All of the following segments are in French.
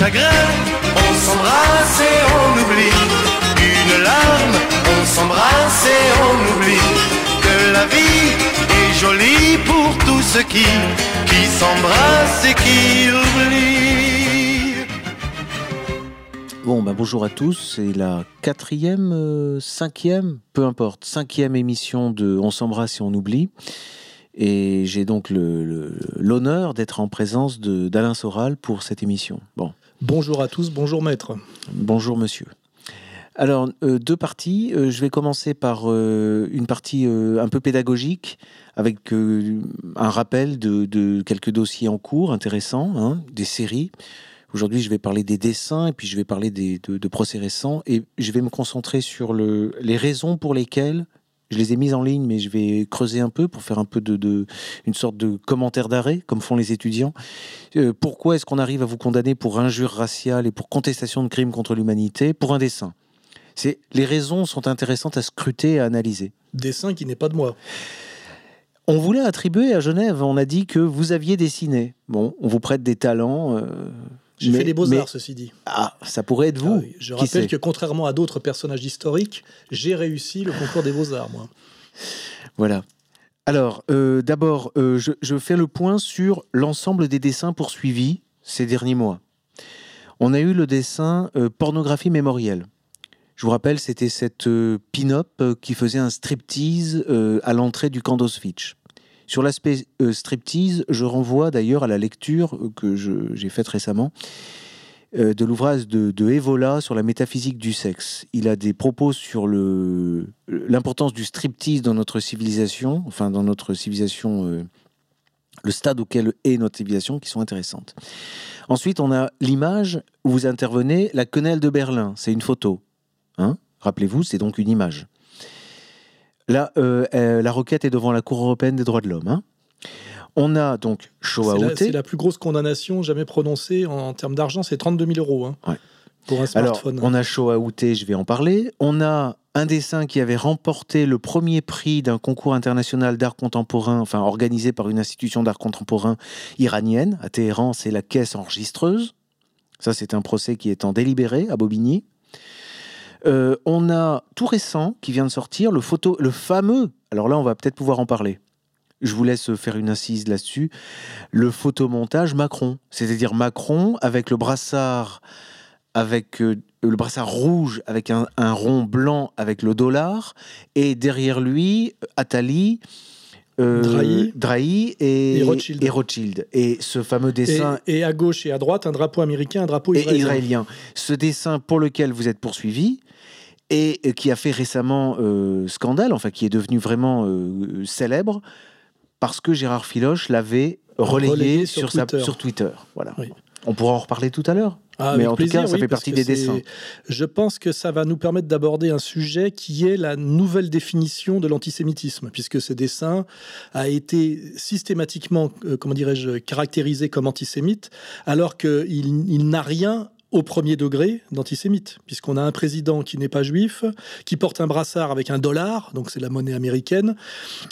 chagrin, on s'embrasse et on oublie. Une larme, on s'embrasse et on oublie. Que la vie est jolie pour tous ceux qui, qui s'embrassent et qui oublient. Bon, ben bonjour à tous. C'est la quatrième, euh, cinquième, peu importe, cinquième émission de On s'embrasse et on oublie. Et j'ai donc l'honneur d'être en présence d'Alain Soral pour cette émission. Bon, Bonjour à tous, bonjour maître. bonjour monsieur. Alors, euh, deux parties. Euh, je vais commencer par euh, une partie un peu pédagogique, avec un rappel de, quelques dossiers en cours intéressants, hein, des séries. Aujourd'hui, je vais parler des dessins et puis je vais parler de, procès récents et je vais me concentrer sur le, les raisons pour lesquelles je les ai mises en ligne, mais je vais creuser un peu pour faire un peu de, de une sorte de commentaire d'arrêt, comme font les étudiants. Euh, pourquoi est-ce qu'on arrive à vous condamner pour injure raciale et pour contestation de crimes contre l'humanité? Pour un dessin C'est les raisons sont intéressantes à scruter et à analyser. Dessin qui n'est pas de moi. On voulait attribuer à Genève, on a dit que vous aviez dessiné. Bon, on vous prête des talents. euh, J'ai fait des beaux-arts, ceci dit. Ah, ça pourrait être vous. Ah oui, Je rappelle que contrairement à d'autres personnages historiques, j'ai réussi le concours des beaux-arts, moi. Voilà. Alors, euh, d'abord, euh, je, je fais le point sur l'ensemble des dessins poursuivis ces derniers mois. On a eu le dessin euh, pornographie mémorielle. Je vous rappelle, c'était cette pin-up qui faisait un striptease à l'entrée du camp d'Auschwitz. Sur l'aspect euh, striptease, je renvoie d'ailleurs à la lecture euh, que j'ai faite récemment euh, de l'ouvrage de, Evola sur la métaphysique du sexe. Il a des propos sur l'importance du striptease dans notre civilisation, enfin dans notre civilisation, le stade auquel est notre civilisation, qui sont intéressantes. Ensuite, on a l'image où vous intervenez, la quenelle de Berlin. C'est une photo. Hein Rappelez-vous, c'est donc une image. Là, euh, euh, la requête est devant la Cour européenne des droits de l'homme. hein. On a donc Shoah C'est la, plus grosse condamnation jamais prononcée en, en termes d'argent, c'est 32 000 euros hein, Ouais. pour un Alors, smartphone. on a Shoah je vais en parler. On a un dessin qui avait remporté le premier prix d'un concours international d'art contemporain, enfin organisé par une institution d'art contemporain iranienne. À Téhéran, c'est la caisse enregistreuse. Ça, c'est un procès qui est en délibéré à Bobigny. Euh, on a tout récent qui vient de sortir, le, photo, le fameux, alors là, on va peut-être pouvoir en parler. Je vous laisse faire une incise là-dessus. Le photomontage Macron, c'est-à-dire Macron avec le brassard avec euh, le brassard rouge avec un, un rond blanc avec le dollar et derrière lui Attali euh, Drahi. Drahi et, Et Rothschild. et Rothschild. Et ce fameux dessin et à gauche et à droite, un drapeau américain, un drapeau et israélien. israélien. Ce dessin pour lequel vous êtes poursuivi et qui a fait récemment euh, scandale, enfin qui est devenu vraiment euh, célèbre parce que Gérard Filoche l'avait relayé, Relayé sur, sur sa- Twitter. sur Twitter. Voilà. Oui. On pourra en reparler tout à l'heure. Ah, Mais en tout cas, ça oui, fait partie des dessins. Je pense que ça va nous permettre d'aborder un sujet qui est la nouvelle définition de l'antisémitisme, puisque ce dessin a été systématiquement, euh, comment dirais-je, caractérisé comme antisémite, alors qu'il il n'a rien au premier degré d'antisémite, puisqu'on a un président qui n'est pas juif, qui porte un brassard avec un dollar, donc c'est la monnaie américaine.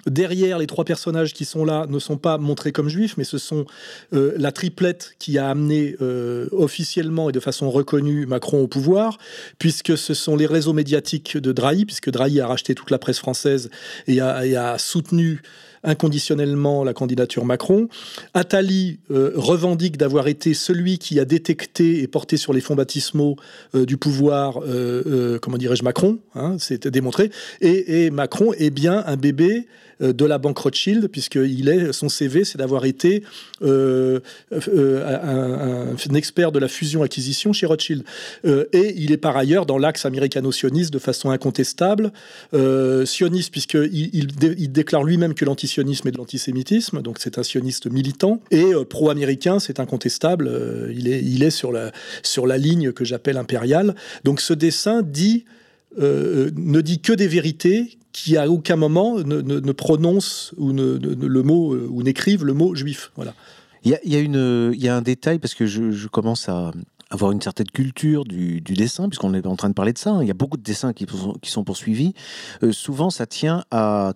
Derrière, les trois personnages qui sont là ne sont pas montrés comme juifs, mais ce sont euh, la triplette qui a amené euh, officiellement et de façon reconnue Macron au pouvoir, puisque ce sont les réseaux médiatiques de Drahi, puisque Drahi a racheté toute la presse française et a, et a soutenu inconditionnellement la candidature Macron. Attali euh, revendique d'avoir été celui qui a détecté et porté sur les fonds baptismaux euh, du pouvoir, euh, comment dirais-je, Macron, hein, c'est démontré, et, Macron est bien un bébé de la banque Rothschild, puisqu'il est, son CV, c'est d'avoir été un, un- expert de la fusion-acquisition chez Rothschild. Et il est par ailleurs dans l'axe américano-sioniste de façon incontestable, sioniste, puisqu'il il, dé- il déclare lui-même que l'antisionisme est de l'antisémitisme, donc c'est un sioniste militant, et euh, pro-américain, c'est incontestable, euh, il, est, il est sur la, sur la ligne que j'appelle impériale. Donc ce dessin dit, euh, ne dit que des vérités qui à aucun moment ne, ne- prononcent ou ne, le mot ou n'écrivent le mot juif. Voilà. Il y a, y a une, y a un détail parce que je, commence à avoir une certaine culture du, dessin, puisqu'on est en train de parler de ça. hein. Il y a beaucoup de dessins qui, sont- qui sont poursuivis. Souvent, ça tient à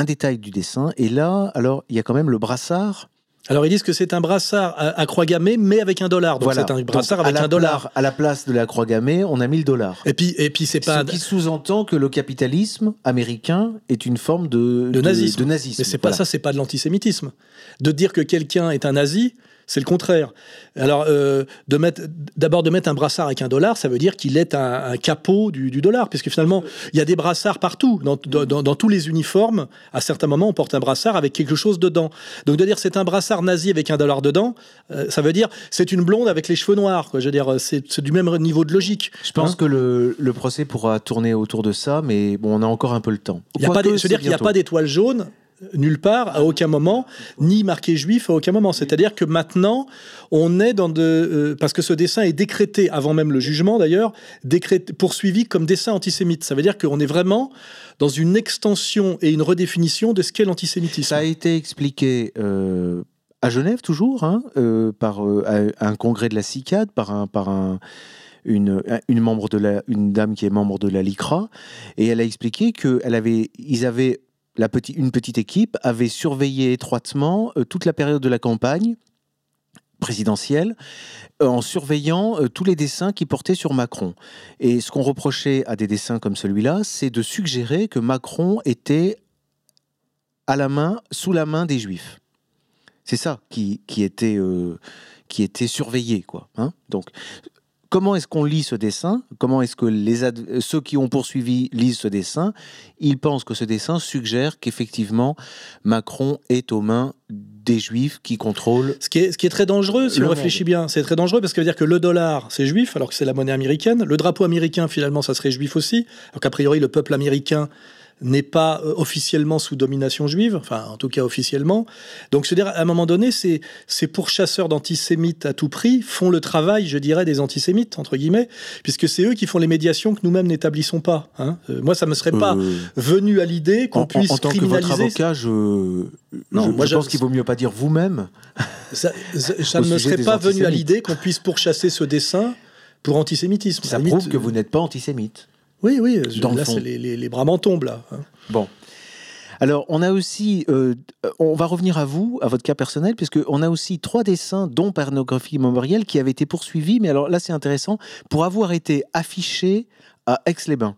un détail du dessin. Et là, alors, il y a quand même le brassard Alors ils disent que c'est un brassard à, croix gammée, mais avec un dollar. Donc Voilà. c'est un brassard Donc, avec un dollar. À la place de la croix gammée, on a mis le dollar. Et puis, et puis c'est pas. Ce qui sous-entend que le capitalisme américain est une forme de, De nazisme. de nazisme. Mais c'est pas Voilà. ça, c'est pas de l'antisémitisme. De dire que quelqu'un est un nazi, c'est le contraire. Alors, euh, de mettre, d'abord de mettre un brassard avec un dollar, ça veut dire qu'il est un, un capot du, du dollar, puisque finalement, il y a des brassards partout, dans, dans- dans- dans tous les uniformes. À certains moments, on porte un brassard avec quelque chose dedans. Donc, de dire c'est un brassard nazi avec un dollar dedans, euh, ça veut dire c'est une blonde avec les cheveux noirs. Quoi. Je veux dire, c'est, c'est du même niveau de logique. Je pense Hein que le, le procès pourra tourner autour de ça, mais bon, on a encore un peu le temps. Il a pas des- je veux dire qu'il n'y a pas d'étoile jaune euh, nulle part, à aucun moment, ni marqué juif à aucun moment. C'est-à-dire que maintenant, on est dans de... euh, parce que ce dessin est décrété, avant même le jugement d'ailleurs, poursuivi comme dessin antisémite. Ça veut dire qu'on est vraiment dans une extension et une redéfinition de ce qu'est l'antisémitisme. Ça a été expliqué euh, à Genève toujours, hein, euh, par un congrès de la CICAD, par un, par un, une, une membre de la, une dame qui est membre de la LICRA, et elle a expliqué que avaient une petite équipe avait surveillé étroitement euh, toute la période de la campagne présidentielle euh, en surveillant euh, tous les dessins qui portaient sur Macron. Et ce qu'on reprochait à des dessins comme celui-là, c'est de suggérer que Macron était à la main, sous la main des Juifs. C'est ça qui, était, qui était surveillé, quoi. hein. Donc, comment est-ce qu'on lit ce dessin? Comment est-ce que les ad- euh, ceux qui ont poursuivi lisent ce dessin? Ils pensent que ce dessin suggère qu'effectivement Macron est aux mains des Juifs qui contrôlent. Ce qui, est, ce qui est très dangereux, si on réfléchit bien, c'est très dangereux parce que ça veut dire que le dollar, c'est juif, alors que c'est la monnaie américaine. Le drapeau américain, finalement, ça serait juif aussi. Alors qu'a priori, le peuple américain n'est pas euh, officiellement sous domination juive, enfin, en tout cas officiellement. Donc, je veux dire, à un moment donné, ces, ces pourchasseurs d'antisémites à tout prix font le travail, je dirais, des antisémites, entre guillemets, puisque c'est eux qui font les médiations que nous-mêmes n'établissons pas. hein. Euh, moi, ça me serait pas Euh, venu à l'idée qu'on en, en- puisse en tant que votre avocat, je, Non, je, moi, je pense qu'il vaut mieux pas dire vous-même. Ça, ne me serait pas venu à l'idée qu'on puisse pourchasser ce dessin pour antisémitisme. Ça limite, prouve que vous n'êtes pas antisémite. Oui, oui. je- Dans là, c'est les, les, les bras m'en tombent, là. hein. Bon. Alors, on a aussi, euh, on va revenir à vous, à votre cas personnel, puisque on a aussi trois dessins, dont Pornographie mémorielle, qui avaient été poursuivis. Mais alors là, c'est intéressant pour avoir été affichés à Aix-les-Bains.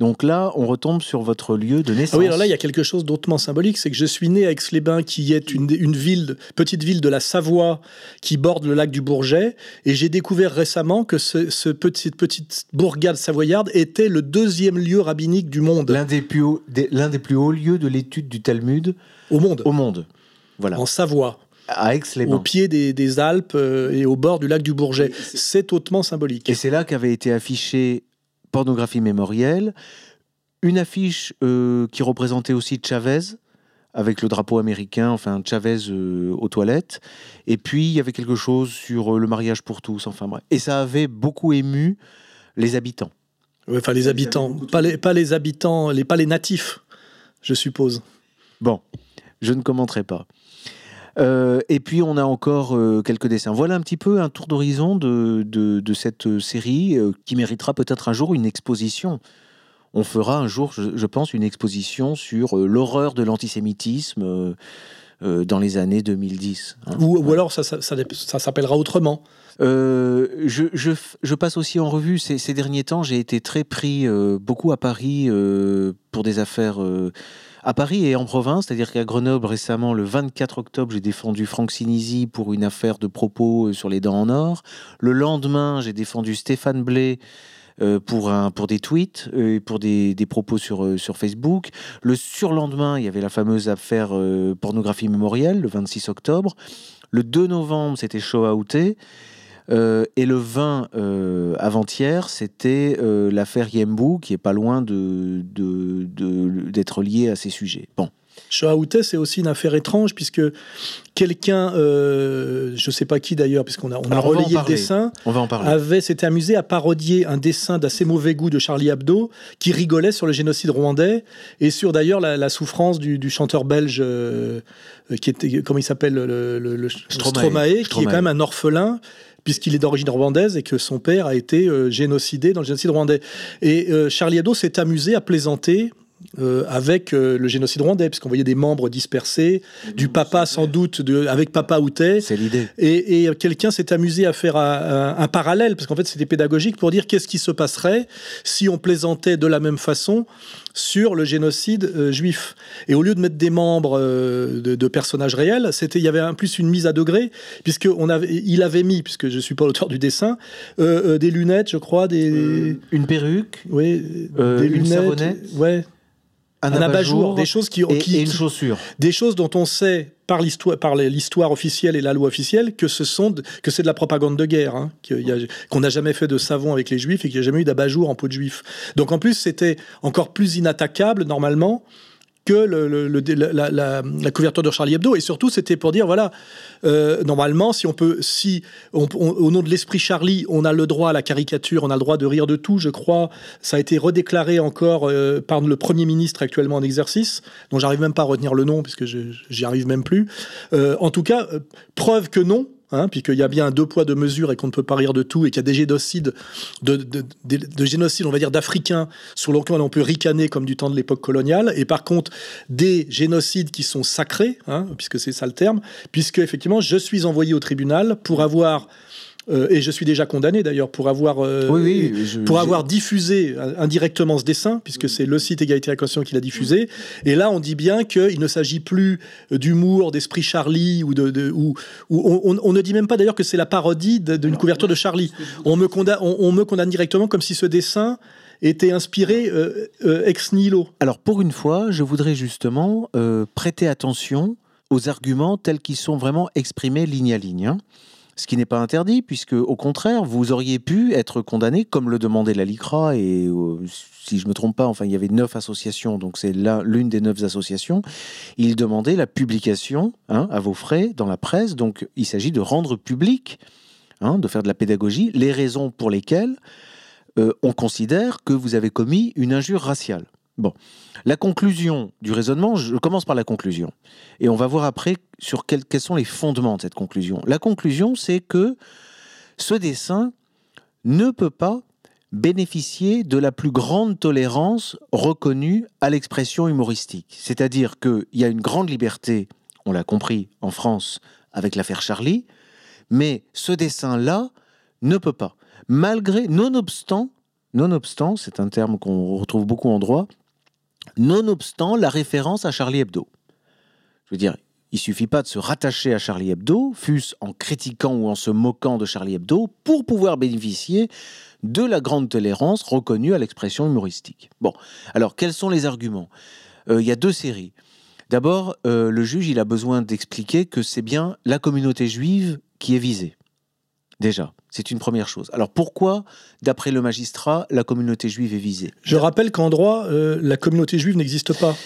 Donc là, on retombe sur votre lieu de naissance. Ah oui, alors là, il y a quelque chose d'autrement symbolique, c'est que je suis né à Aix-les-Bains, qui est une, une ville, petite ville de la Savoie, qui borde le lac du Bourget, et j'ai découvert récemment que ce, ce petit, petite bourgade savoyarde était le deuxième lieu rabbinique du monde, l'un des plus hauts, des- l'un des plus hauts lieux de l'étude du Talmud au monde, au monde. Voilà, en Savoie, à au Aix-les-Bains. pied des, des Alpes euh, et au bord du lac du Bourget. Et c'est- hautement symbolique. Et c'est là qu'avait été affichée Pornographie mémorielle, une affiche euh, qui représentait aussi Chavez, avec le drapeau américain, enfin Chavez euh, aux toilettes. Et puis, il y avait quelque chose sur euh, le mariage pour tous, enfin bref. Et ça avait beaucoup ému les habitants. Ouais, Enfin, les habitants, pas les, pas les habitants, les, pas les natifs, je suppose. Bon, je ne commenterai pas. Euh, et puis on a encore euh, quelques dessins. Voilà un petit peu un tour d'horizon de, de, de cette euh, série euh, qui méritera peut-être un jour une exposition. On fera un jour, je, je pense, une exposition sur l'horreur de l'antisémitisme dans les années 2010. hein. Ou, ou alors ça, ça, ça, ça s'appellera autrement. Euh, je, je f- je passe aussi en revue ces, ces derniers temps. J'ai été très pris euh, beaucoup à Paris euh, pour des affaires à Paris et en province. C'est-à-dire qu'à Grenoble récemment, le 24 octobre, j'ai défendu Franck Sinisi pour une affaire de propos euh, sur les dents en or. Le lendemain, j'ai défendu Stéphane Blais. euh, pour, un, pour des tweets euh, et pour des, propos sur, euh, sur Facebook. Le surlendemain, il y avait la fameuse affaire pornographie mémorielle, le 26 octobre. Le 2 novembre, c'était Shoah Outé. Euh, et le 20 euh, avant-hier, c'était euh, l'affaire Yembou, qui est pas loin de, de- de- d'être liée à ces sujets. Bon, Shoah Outé, c'est aussi une affaire étrange puisque quelqu'un, euh, je sais pas qui d'ailleurs, puisqu'on a, on a Alors, on relayé le dessin, on va en parler. avait s'était amusé à parodier un dessin d'assez mauvais goût de Charlie Hebdo qui rigolait sur le génocide rwandais et sur d'ailleurs la, la souffrance du, du chanteur belge euh, qui était comment il s'appelle le, le- le- Stromae. Stromae, qui est quand même un orphelin puisqu'il est d'origine rwandaise et que son père a été euh, génocidé dans le génocide rwandais. Et euh, Charlie Hebdo s'est amusé à plaisanter euh, avec euh, le génocide rwandais, puisqu'on voyait des membres dispersés, du papa sans doute, de, avec papa Outé. C'est l'idée. Et, et quelqu'un s'est amusé à faire un, un parallèle, parce qu'en fait c'était pédagogique, pour dire qu'est-ce qui se passerait si on plaisantait de la même façon sur le génocide euh, juif. Et au lieu de mettre des membres de, de, personnages réels, c'était il y avait en plus une mise à degré, puisque on avait, il avait mis, puisque je suis pas l'auteur du dessin, des lunettes, je crois, des une perruque, oui, des lunettes, une savonnette, ouais un, un abat-jour, des choses qui, et, qui, et une chaussure, des choses dont on sait par l'histoire, par l'histoire officielle et la loi officielle que ce sont, que c'est de la propagande de guerre, hein, qu'on n'a jamais fait de savon avec les juifs et qu'il n'y a jamais eu d'abat-jour en peau de juif. Donc en plus, c'était encore plus inattaquable normalement que le, le, le, la, la, la, couverture de Charlie Hebdo. Et surtout, c'était pour dire, voilà, euh, normalement, si on peut, si on, on, au nom de l'esprit Charlie, on a le droit à la caricature, on a le droit de rire de tout, je crois, ça a été redéclaré encore euh, par le Premier ministre actuellement en exercice, dont j'arrive même pas à retenir le nom, puisque j'y arrive même plus. Euh, en tout cas, euh, preuve que non, Hein, puisqu'il y a bien un deux poids, deux mesures et qu'on ne peut pas rire de tout et qu'il y a des génocides, de, de, de, de génocides, on va dire, d'Africains sur lesquels on peut ricaner comme du temps de l'époque coloniale. Et par contre, des génocides qui sont sacrés, hein, puisque c'est ça le terme, puisque effectivement, je suis envoyé au tribunal pour avoir euh, et je suis déjà condamné d'ailleurs pour avoir, euh, oui, oui, je, pour avoir diffusé indirectement ce dessin, puisque c'est le site Égalité Conscience qui l'a diffusé. Et là, on dit bien qu'il ne s'agit plus d'humour, d'esprit Charlie, ou, de, de ou, ou on, on, ne dit même pas d'ailleurs que c'est la parodie d'une couverture de Charlie. On me, condamne, on, on, me condamne directement comme si ce dessin était inspiré euh, euh, ex nihilo. Alors pour une fois, je voudrais justement euh, prêter attention aux arguments tels qu'ils sont vraiment exprimés ligne à ligne. Hein ce qui n'est pas interdit, puisque au contraire, vous auriez pu être condamné, comme le demandait la LICRA, et euh, si je me trompe pas, enfin il y avait neuf associations, donc c'est l'une des neuf associations. Il demandait la publication hein, à vos frais dans la presse, donc il s'agit de rendre public, hein, de faire de la pédagogie, les raisons pour lesquelles euh, on considère que vous avez commis une injure raciale. Bon, la conclusion du raisonnement, je commence par la conclusion. Et on va voir après sur quels, quels sont les fondements de cette conclusion. La conclusion, c'est que ce dessin ne peut pas bénéficier de la plus grande tolérance reconnue à l'expression humoristique. C'est-à-dire qu'il y a une grande liberté, on l'a compris en France avec l'affaire Charlie, mais ce dessin-là ne peut pas. Malgré, nonobstant, nonobstant, c'est un terme qu'on retrouve beaucoup en droit, nonobstant la référence à Charlie Hebdo. Je veux dire, il suffit pas de se rattacher à Charlie Hebdo, fût-ce en critiquant ou en se moquant de Charlie Hebdo, pour pouvoir bénéficier de la grande tolérance reconnue à l'expression humoristique. Bon, alors quels sont les arguments? Euh, Il y a deux séries. D'abord, euh, le juge, il a besoin d'expliquer que c'est bien la communauté juive qui est visée. Déjà, c'est une première chose. Alors pourquoi, d'après le magistrat, la communauté juive est visée? Je rappelle qu'en droit, euh, la communauté juive n'existe pas.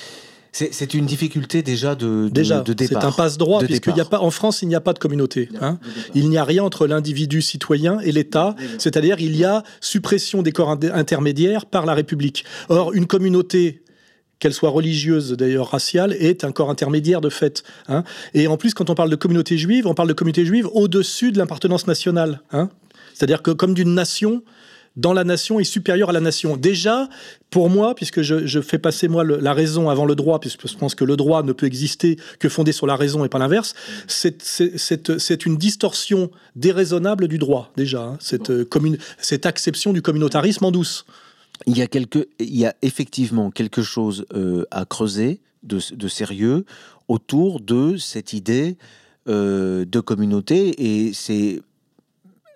C'est une difficulté déjà de, de, déjà, de départ. C'est un passe-droit, puisqu'il n'y a pas, en France, il n'y a pas de communauté. Hein. Il n'y a rien entre l'individu citoyen et l'État, c'est-à-dire il y a suppression des corps intermédiaires par la République. Or, une communauté qu'elle soit religieuse d'ailleurs raciale, est un corps intermédiaire de fait. Hein. Et en plus, quand on parle de communauté juive, on parle de communauté juive au-dessus de l'appartenance nationale. Hein. C'est-à-dire que comme d'une nation, dans la nation est supérieure à la nation. Déjà, pour moi, puisque je, fais passer moi la raison avant le droit, puisque je pense que le droit ne peut exister que fondé sur la raison et pas l'inverse, c'est une distorsion déraisonnable du droit, déjà, hein, cette, euh, cette acception du communautarisme en douce. Il y a, quelque, il y a effectivement quelque chose euh, à creuser de, de, sérieux autour de cette idée euh, de communauté et c'est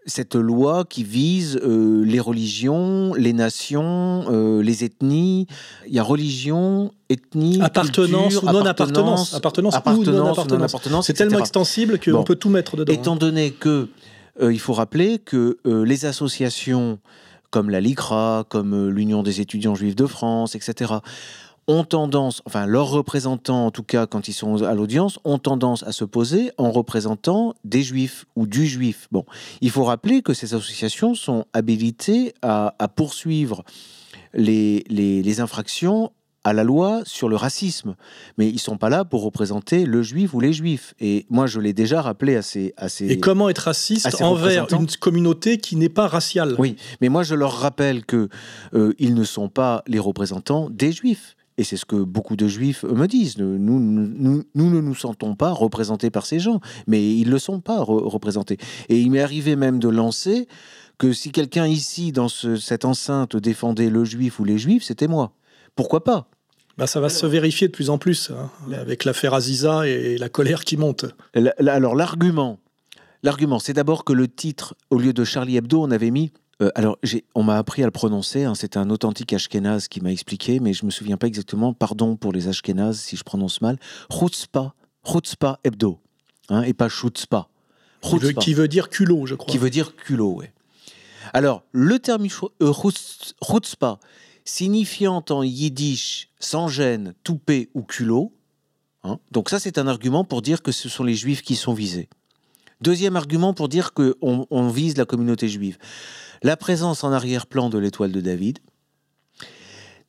cette loi qui vise euh, les religions, les nations, euh, les ethnies. Il y a religion, ethnie, appartenance culture, ou non appartenance, appartenance, appartenance, ou non appartenance. appartenance. C'est tellement extensible qu'on bon. peut tout mettre dedans. Étant donné que euh, il faut rappeler que les associations comme la LICRA, comme l'Union des étudiants juifs de France, etc., ont tendance, enfin leurs représentants en tout cas quand ils sont à l'audience, ont tendance à se poser en représentant des juifs ou du juif. Bon, il faut rappeler que ces associations sont habilitées à, poursuivre les, infractions à la loi sur le racisme, mais ils sont pas là pour représenter le juif ou les juifs. Et moi, je l'ai déjà rappelé à ces, à ces Et comment être raciste envers une communauté qui n'est pas raciale? Oui, mais moi, je leur rappelle que euh, ils ne sont pas les représentants des juifs et c'est ce que beaucoup de juifs me disent, nous, nous, nous, ne nous sentons pas représentés par ces gens, mais ils ne le sont pas représentés. Et il m'est arrivé même de lancer que si quelqu'un ici, dans cette enceinte, défendait le juif ou les juifs, c'était moi. Pourquoi pas? Bah, ça va se vérifier de plus en plus hein, avec l'affaire Aziza et la colère qui monte. Alors l'argument, l'argument, c'est d'abord que le titre, au lieu de Charlie Hebdo, on avait mis euh, alors, on m'a appris à le prononcer. Hein, c'est un authentique Ashkenaz qui m'a expliqué, mais je me souviens pas exactement. Pardon pour les Ashkenaz si je prononce mal. Chutzpah, Chutzpah hebdo, hein, et pas Chutzpah. Qui veut, dire culot, je crois. Qui veut dire culot, oui. Alors, le terme Chutzpah, signifiant en yiddish sans gêne, toupé ou culot, hein, donc ça c'est un argument pour dire que ce sont les juifs qui sont visés. Deuxième argument pour dire qu'on on vise la communauté juive la présence en arrière-plan de l'étoile de David.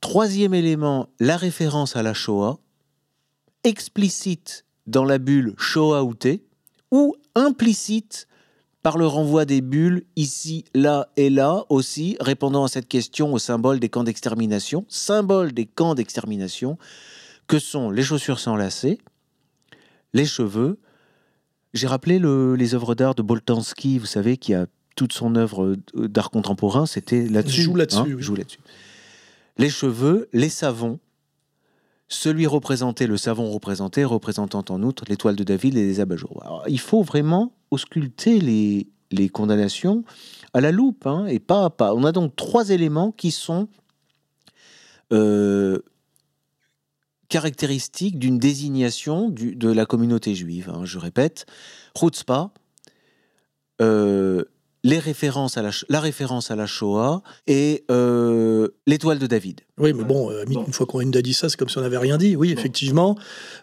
Troisième élément, la référence à la Shoah, explicite dans la bulle Shoah ou implicite par le renvoi des bulles ici, là et là aussi, répondant à cette question au symbole des camps d'extermination, symbole des camps d'extermination, que sont les chaussures sans lacets, les cheveux. J'ai rappelé les œuvres d'art de Boltanski, vous savez, qui a toute son œuvre euh, d'art contemporain, c'était là-dessus. Joue là-dessus. Hein, joue là-dessus. Les cheveux, les savons. Celui représenté, le savon représenté, représentant en outre l'étoile de David et les abat-jours. Il faut vraiment ausculter les, condamnations à la loupe, hein, et pas à pas. On a donc trois éléments qui sont euh, caractéristiques d'une désignation de la communauté juive. Hein, je répète, Chutzpah, euh, les références à la, la référence à la Shoah et euh, l'étoile de David. Oui, mais bon, euh, une fois qu'on a dit ça, c'est comme si on n'avait rien dit. Oui, effectivement.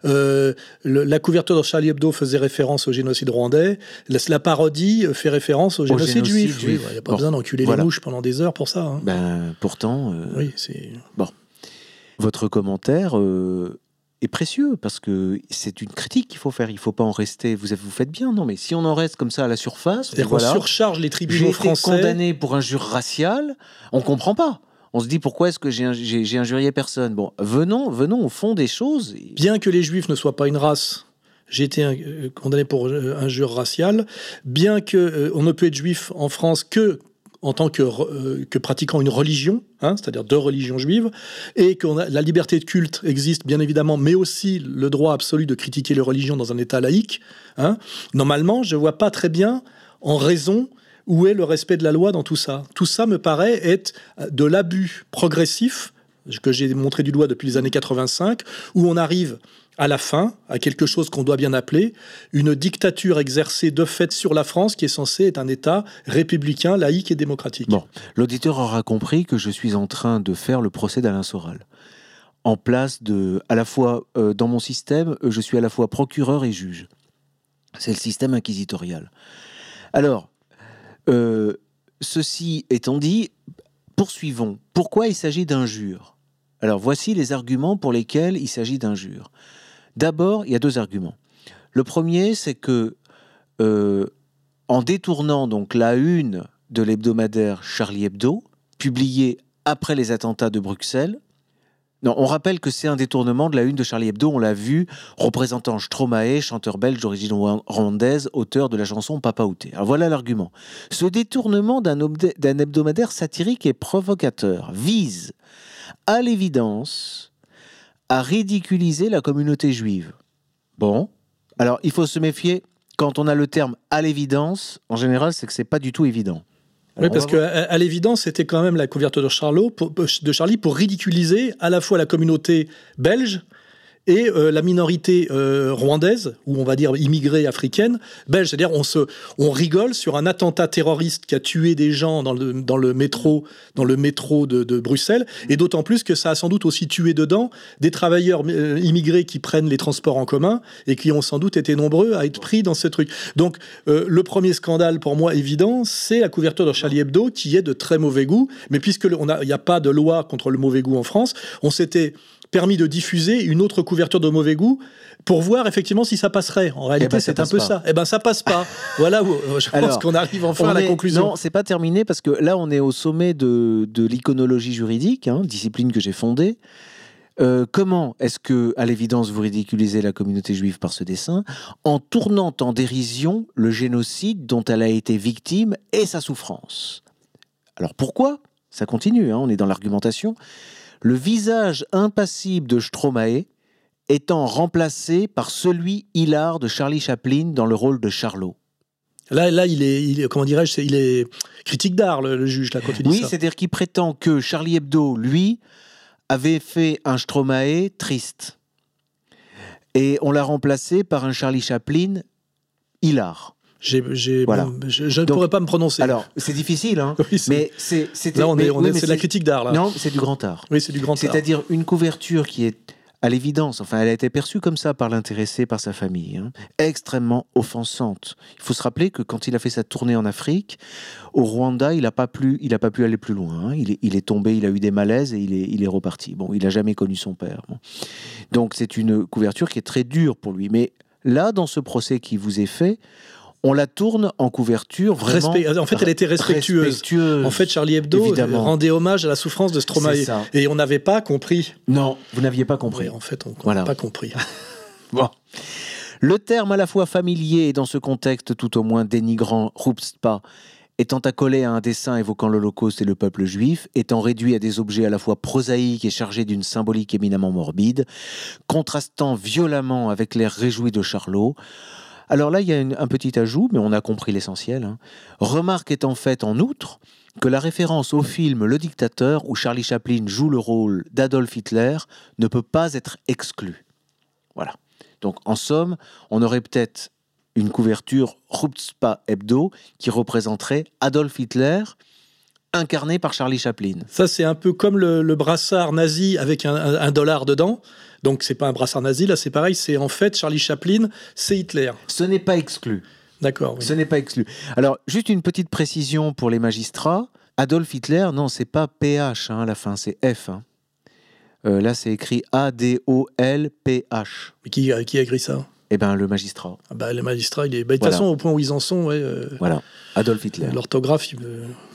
Euh, la couverture de Charlie Hebdo faisait référence au génocide rwandais. La, parodie fait référence au génocide, juif. Il n'y a pas besoin d'enculer les mouches pendant des heures pour ça. Hein. Ben, pourtant. oui, c'est. Bon. Votre commentaire est précieux parce que c'est une critique qu'il faut faire. Il ne faut pas en rester. Vous, vous faites bien, non Mais si on en reste comme ça à la surface, qu'on surcharge les tribunaux français. condamné pour injure raciale, on comprend pas. On se dit pourquoi est-ce que j'ai injurié personne? Bon, venons, venons au fond des choses. Bien que les Juifs ne soient pas une race, j'ai été euh, condamné pour euh, injure raciale. Bien que euh, on ne peut être juif en France que en tant que, euh, que pratiquant une religion, hein, c'est-à-dire deux religions juives, et que la liberté de culte existe bien évidemment, mais aussi le droit absolu de critiquer les religions dans un État laïque. Hein. Normalement, je ne vois pas très bien en raison où est le respect de la loi dans tout ça. Tout ça me paraît être de l'abus progressif que j'ai montré du doigt depuis les années 85, où on arrive à la fin à quelque chose qu'on doit bien appeler une dictature exercée de fait sur la France qui est censée être un État républicain, laïque et démocratique. L'auditeur aura compris que je suis en train de faire le procès d'Alain Soral. En place de, à la fois euh, dans mon système, euh, je suis à la fois procureur et juge. C'est le système inquisitorial. Alors, euh, ceci étant dit, poursuivons. Pourquoi il s'agit d'injure Alors, voici les arguments pour lesquels il s'agit d'injure. D'abord, il y a deux arguments. Le premier, c'est que euh, en détournant donc la une de l'hebdomadaire Charlie Hebdo, publié après les attentats de Bruxelles, on rappelle que c'est un détournement de la une de Charlie Hebdo, on l'a vu, représentant Stromae, chanteur belge d'origine rwandaise, auteur de la chanson Papa Outé. Alors voilà l'argument. Ce détournement d'un hebdomadaire satirique et provocateur vise, à l'évidence, à ridiculiser la communauté juive. Bon, alors il faut se méfier quand on a le terme à l'évidence, en général, c'est que c'est pas du tout évident. oui, parce qu'à à, l'évidence, c'était quand même la couverture de, Charlot, de Charlie pour ridiculiser à la fois la communauté belge et euh, la minorité euh, rwandaise, ou on va dire immigrée africaine, belge. C'est-à-dire on on rigole sur un attentat terroriste qui a tué des gens dans le, dans le métro, dans le métro de, Bruxelles, et d'autant plus que ça a sans doute aussi tué dedans des travailleurs euh, immigrés qui prennent les transports en commun et qui ont sans doute été nombreux à être pris dans ce truc. Donc le premier scandale pour moi évident, c'est la couverture de Charlie Hebdo qui est de très mauvais goût, mais puisque il n'y a pas de loi contre le mauvais goût en France, on s'était permis de diffuser une autre couverture de mauvais goût pour voir effectivement si ça passerait. En réalité, eh ben, c'est un peu ça. Eh ben, ça passe pas. voilà où euh, je pense qu'on arrive enfin à la conclusion. Non, c'est pas terminé parce que là, on est au sommet de, de l'iconologie juridique, hein, discipline que j'ai fondée. euh, comment est-ce que, à l'évidence, vous ridiculisez la communauté juive par ce dessin En tournant en dérision le génocide dont elle a été victime et sa souffrance? Alors pourquoi? Ça continue, hein, on est dans l'argumentation. Le visage impassible de Stromae étant remplacé par celui hilar de Charlie Chaplin dans le rôle de Charlot. Là, là, il est, il est comment dirais-je, il est critique d'art, le, juge, là, quand tu dis oui, c'est-à-dire qu'il prétend que Charlie Hebdo, lui, avait fait un Stromae triste. Et on l'a remplacé par un Charlie Chaplin hilar. J'ai, je, ne pourrais pas me prononcer. Alors, c'est difficile, hein, mais c'est, là on est, c'est de la critique d'art là. Non, c'est du grand art. Oui, c'est du grand art. C'est-à-dire une couverture qui est à l'évidence, enfin, elle a été perçue comme ça par l'intéressé, par sa famille, hein, extrêmement offensante. Il faut se rappeler que quand il a fait sa tournée en Afrique, au Rwanda, il n'a pas, pu, il pas pu aller plus loin. Hein. Il, est, il, est, tombé, il a eu des malaises et il est, il est reparti. Bon, il n'a jamais connu son père. Donc, c'est une couverture qui est très dure pour lui. Mais là, dans ce procès qui vous est fait, on la tourne en couverture vraiment. en fait, elle était respectueuse. En fait, Charlie Hebdo rendait hommage à la souffrance de Stromae. Et on n'avait pas compris. Non, vous n'aviez pas compris. en fait, on n'a pas compris. bon. Le terme à la fois familier et dans ce contexte tout au moins dénigrant, Rupspa, étant accolé à un dessin évoquant l'Holocauste et le peuple juif, étant réduit à des objets à la fois prosaïques et chargés d'une symbolique éminemment morbide, contrastant violemment avec l'air réjoui de Charlot, alors là, il y a un petit ajout, mais on a compris l'essentiel. Hein. Remarque étant faite en outre que la référence au film Le Dictateur, où Charlie Chaplin joue le rôle d'Adolf Hitler, ne peut pas être exclue. Voilà. Donc en somme, on aurait peut-être une couverture Rupspa Hebdo qui représenterait Adolf Hitler incarné par Charlie Chaplin. Ça, c'est un peu comme le, brassard nazi avec un dollar dedans. Donc c'est pas un brassard nazi, là c'est pareil, c'est en fait Charlie Chaplin, c'est Hitler. Ce n'est pas exclu. D'accord. Ce n'est pas exclu. Alors, juste une petite précision pour les magistrats. Adolf Hitler, non, c'est pas PH hein, à la fin, c'est F. Hein. Euh, là, c'est écrit A-D-O-L-P-H. Mais qui, qui a écrit ça? Eh ben, le magistrat. Ah bah, le magistrat, il est. Bah, de toute façon, au point où ils en sont, ouais, euh, Voilà, Adolf Hitler. L'orthographe,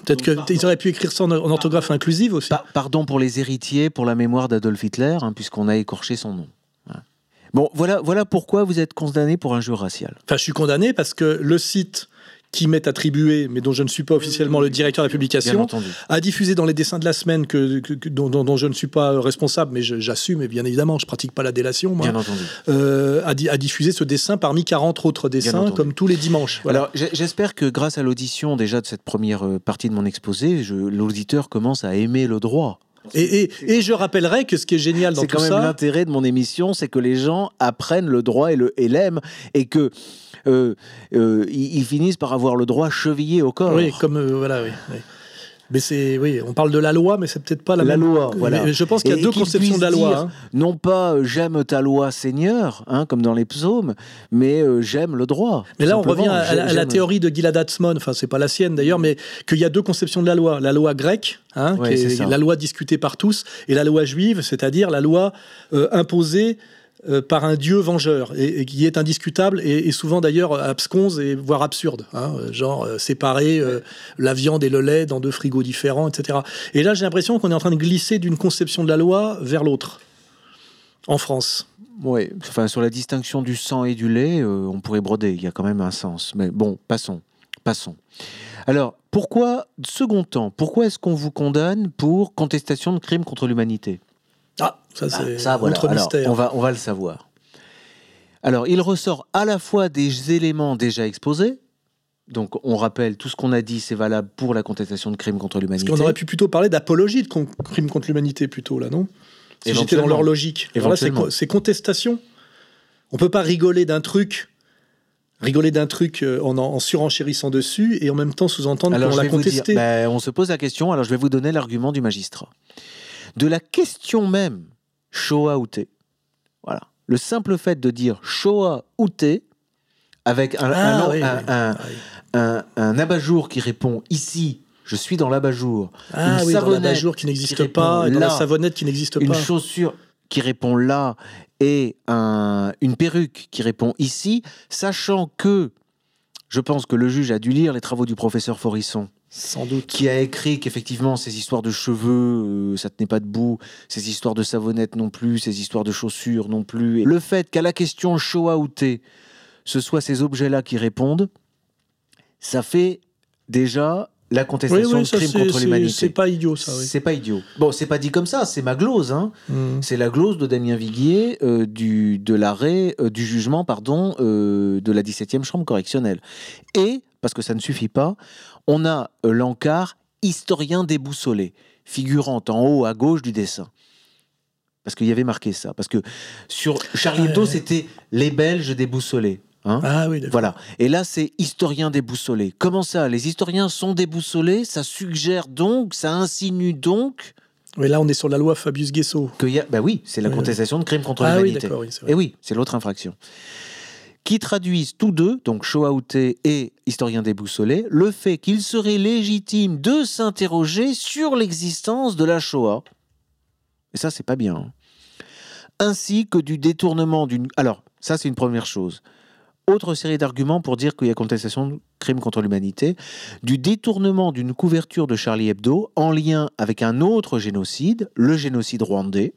peut-être qu'ils auraient pu écrire ça en, orthographe inclusive aussi. pardon pour les héritiers, pour la mémoire d'Adolf Hitler, hein, puisqu'on a écorché son nom. Bon, voilà, voilà pourquoi vous êtes condamné pour injure raciale. Enfin, je suis condamné parce que le site qui m'est attribué, mais dont je ne suis pas officiellement le directeur de la publication, a diffusé dans les dessins de la semaine que, dont, je ne suis pas responsable, mais j'assume, et bien évidemment, je pratique pas la délation, moi, bien entendu. Euh, a, diffusé ce dessin parmi 40 autres dessins, comme tous les dimanches. Alors, j'espère que grâce à l'audition déjà de cette première euh, partie de mon exposé, l'auditeur commence à aimer le droit. Et, et, je rappellerai que ce qui est génial dans tout ça... C'est quand même l'intérêt de mon émission, c'est que les gens apprennent le droit et l'aiment, et que euh, euh, ils, finissent par avoir le droit chevillé au corps. Oui, comme euh, voilà, oui. Mais c'est oui, on parle de la loi, mais c'est peut-être pas la, la même. loi. Voilà. je pense qu'il y a deux conceptions de la loi. Hein. Non pas j'aime ta loi, Seigneur, hein, comme dans les psaumes, mais j'aime le droit. Mais là, on revient à, la théorie de Gilad Atzmon. Enfin, c'est pas la sienne d'ailleurs, mais qu'il y a deux conceptions de la loi. La loi grecque, hein, qui est, la loi discutée par tous, et la loi juive, c'est-à-dire la loi imposée euh, par un dieu vengeur et, qui est indiscutable et, souvent d'ailleurs absconse et voire absurde, hein, genre euh, séparer euh, la viande et le lait dans deux frigos différents, etc. Et là, j'ai l'impression qu'on est en train de glisser d'une conception de la loi vers l'autre en France. Oui, enfin sur la distinction du sang et du lait, on pourrait broder. Il y a quand même un sens. Mais bon, passons, passons. Alors, pourquoi, second temps, pourquoi est-ce qu'on vous condamne pour contestation de crimes contre l'humanité? Ah, ça ah, c'est un autre mystère. on, va, on va le savoir. Alors, il ressort à la fois des éléments déjà exposés, donc on rappelle, tout ce qu'on a dit, c'est valable pour la contestation de crimes contre l'humanité. Parce qu'on aurait pu plutôt parler d'apologie de crimes contre l'humanité, plutôt, là, non? Si j'étais dans leur logique. c'est contestation. On peut pas rigoler d'un truc rigoler d'un truc euh, en, en, surenchérissant dessus et en même temps sous-entendre qu'on l'a contesté. Ben, on se pose la question, alors je vais vous donner l'argument du magistrat de la question même Shoah ou Voilà. Le simple fait de dire Shoah ou avec un, ah un, un, abat-jour qui répond ici, je suis dans l'abat-jour. Ah une oui, savonnette qui n'existe pas, dans la savonnette qui n'existe pas. Une chaussure qui répond là et une perruque qui répond ici, sachant que je pense que le juge a dû lire les travaux du professeur Forisson Sans doute. qui a écrit qu'effectivement ces histoires de cheveux, euh, ça tenait pas debout, ces histoires de savonnettes non plus, ces histoires de chaussures non plus. Et le fait qu'à la question Shoah ou thé, ce soit ces objets-là qui répondent, ça fait déjà la contestation oui, de ça, crime contre l'humanité. C'est pas idiot, ça, oui. C'est pas idiot. Bon, c'est pas dit comme ça, c'est ma glose. Hein. Mm. C'est la glose de Damien Viguier euh, du, de l'arrêt, euh, du jugement pardon, euh, de la 17e chambre correctionnelle. Et, parce que ça ne suffit pas, on a euh, l'encart historien déboussolé, figurant en haut à gauche du dessin. Parce qu'il y avait marqué ça. Parce que sur Charlie Hebdo, Ouais. c'était les Belges déboussolés. Hein Ah oui, voilà. Et là, c'est historien déboussolé. Comment ça Les historiens sont déboussolés? Ça suggère donc, ça insinue donc Mais là, on est sur la loi Fabius Guesso. y a. Bah oui, c'est la Ouais. contestation de crime contre Ah l'humanité. oui. Et oui, c'est l'autre infraction. Qui traduisent tous deux, donc Shoah Outé et historien déboussolé, le fait qu'il serait légitime de s'interroger sur l'existence de la Shoah. Et ça, c'est pas bien. hein. Ainsi que du détournement d'une. Alors, ça, c'est une première chose. Autre série d'arguments pour dire qu'il y a contestation de crime contre l'humanité, du détournement d'une couverture de Charlie Hebdo en lien avec un autre génocide, le génocide rwandais,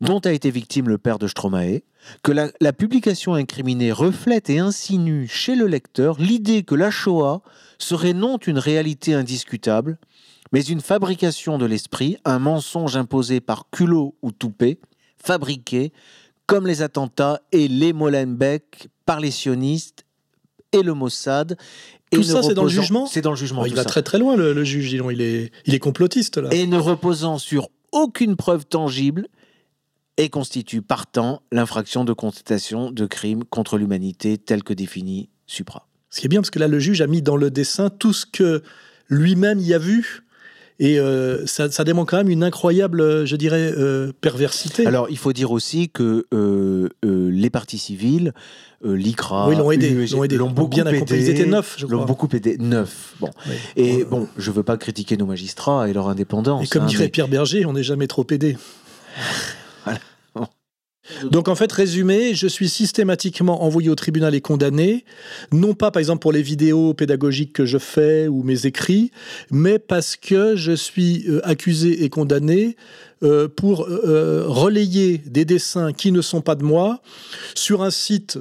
dont a été victime le père de Stromae, que la, la publication incriminée reflète et insinue chez le lecteur l'idée que la Shoah serait non une réalité indiscutable, mais une fabrication de l'esprit, un mensonge imposé par culot ou toupet, fabriqué comme les attentats et les Molenbeek par les sionistes et le Mossad. et Tout ça, c'est dans le jugement C'est dans le jugement. il tout va ça. très très loin, le, le juge, dis donc. Il est, il est complotiste, là. et ne reposant sur aucune preuve tangible et constitue partant l'infraction de contestation de crime contre l'humanité tel que défini supra. Ce qui est bien, parce que là, le juge a mis dans le dessin tout ce que lui-même y a vu. Et euh, ça, ça démontre quand même une incroyable, je dirais, euh, perversité. Alors, il faut dire aussi que euh, les partis civils, l'ICRA, Oui, l'ont aidé, UEG, l'ont aidé. l'ont beaucoup Bien aidé. Ils étaient neuf, je L'ont crois. beaucoup aidé, neuf. Bon. Oui. Et Bon, bon, je veux pas critiquer nos magistrats et leur indépendance. Et comme hein, dirait mais- Pierre Berger, on n'est jamais trop aidé. Voilà. Donc en fait, résumé, je suis systématiquement envoyé au tribunal et condamné, non pas par exemple pour les vidéos pédagogiques que je fais ou mes écrits, mais parce que je suis euh, accusé et condamné euh, pour euh, relayer des dessins qui ne sont pas de moi sur un site